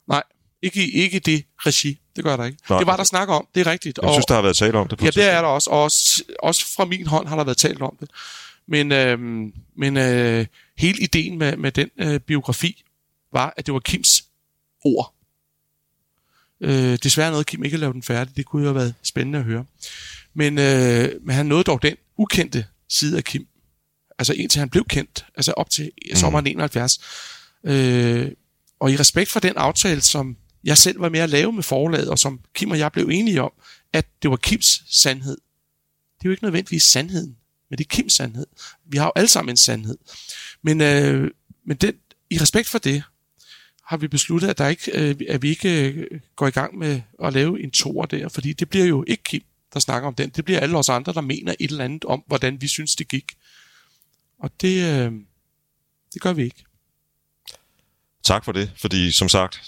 Nej, ikke, ikke det regi. Det gør der ikke. Nej. Det var der snak om, det er rigtigt. Jeg synes, der har været tale om det på Ja, et det er der også. Og også, også fra min hånd har der været talt om det. Men, øhm, men øh, hele ideen med, med den øh, biografi var, at det var Kims ord. Øh, desværre noget, Kim ikke har lavet den færdig. Det kunne jo have været spændende at høre. Men, øh, men han nåede dog den ukendte side af Kim. Altså indtil han blev kendt. Altså op til sommeren 71. Øh, og i respekt for den aftale, som jeg selv var med at lave med forlaget, og som Kim og jeg blev enige om, at det var Kims sandhed. Det er jo ikke nødvendigvis sandheden, men det er Kims sandhed. Vi har jo alle sammen en sandhed. Men, øh, men den, i respekt for det, har vi besluttet, at, der ikke, øh, at vi ikke øh, går i gang med at lave en toer der, fordi det bliver jo ikke Kim, der snakker om den. Det bliver alle os andre, der mener et eller andet om, hvordan vi synes, det gik. Og det, øh, det gør vi ikke. Tak for det, fordi som sagt,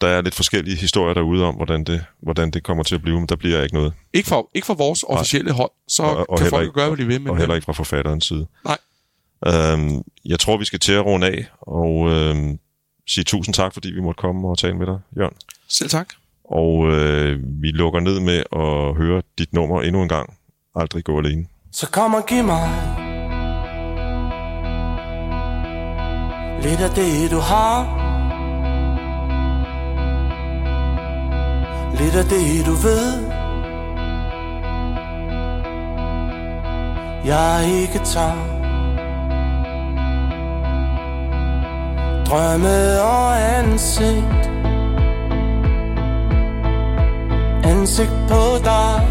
der er lidt forskellige historier derude om, hvordan det, hvordan det kommer til at blive, men der bliver ikke noget. Ikke for, ikke for vores officielle hold, så Og- og kan folk ikke- gøre, hvad de vil. Men, og heller ikke fra forfatterens side. Nej. Øhm, jeg tror, vi skal til at runde af, og øhm, sige tusind tak, fordi vi måtte komme og tale med dig, Jørgen. Selv tak. Og øh, vi lukker ned med at høre dit nummer endnu en gang. Aldrig gå alene. Så kom og giv mig Lidt af det du har. Lidt af det du ved. Jeg ikke tager. Drømme og ansigt. Ansigt på dig.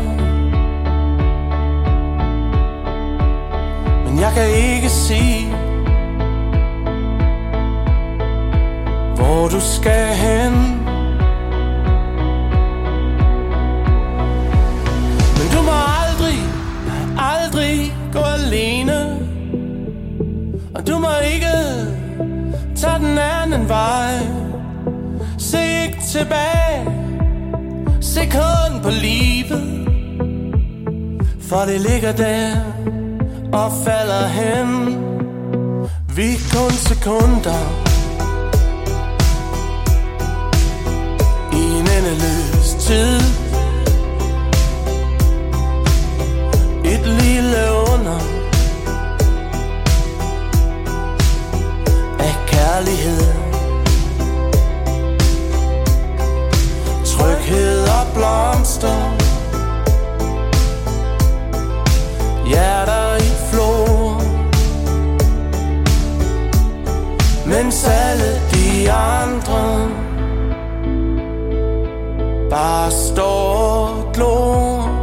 Men jeg kan ikke sige Hvor du skal hen. Men du må aldrig, aldrig gå alene. Og du må ikke tage den anden vej. Se ikke tilbage. Se kun på livet. For det ligger der og falder hen. Vi er kun sekunder. Endeløs tid. Et lille under Af kærlighed. Tryghed og blomster. Hjerter i flor. Mens alle de andre Bare står og glor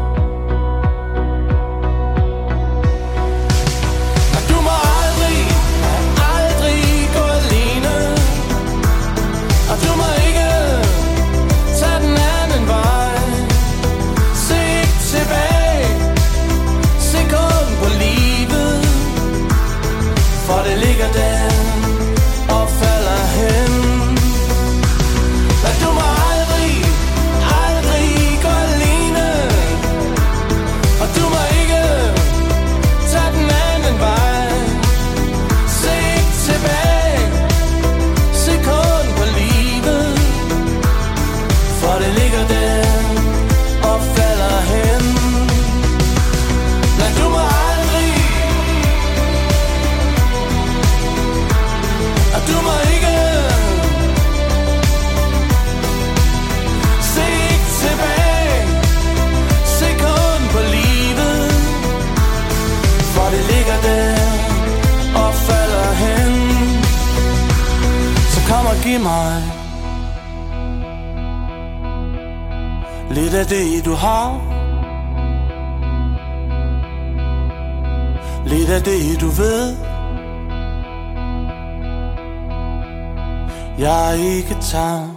Lidt af det du har. Lidt af det du ved. Jeg ikke tager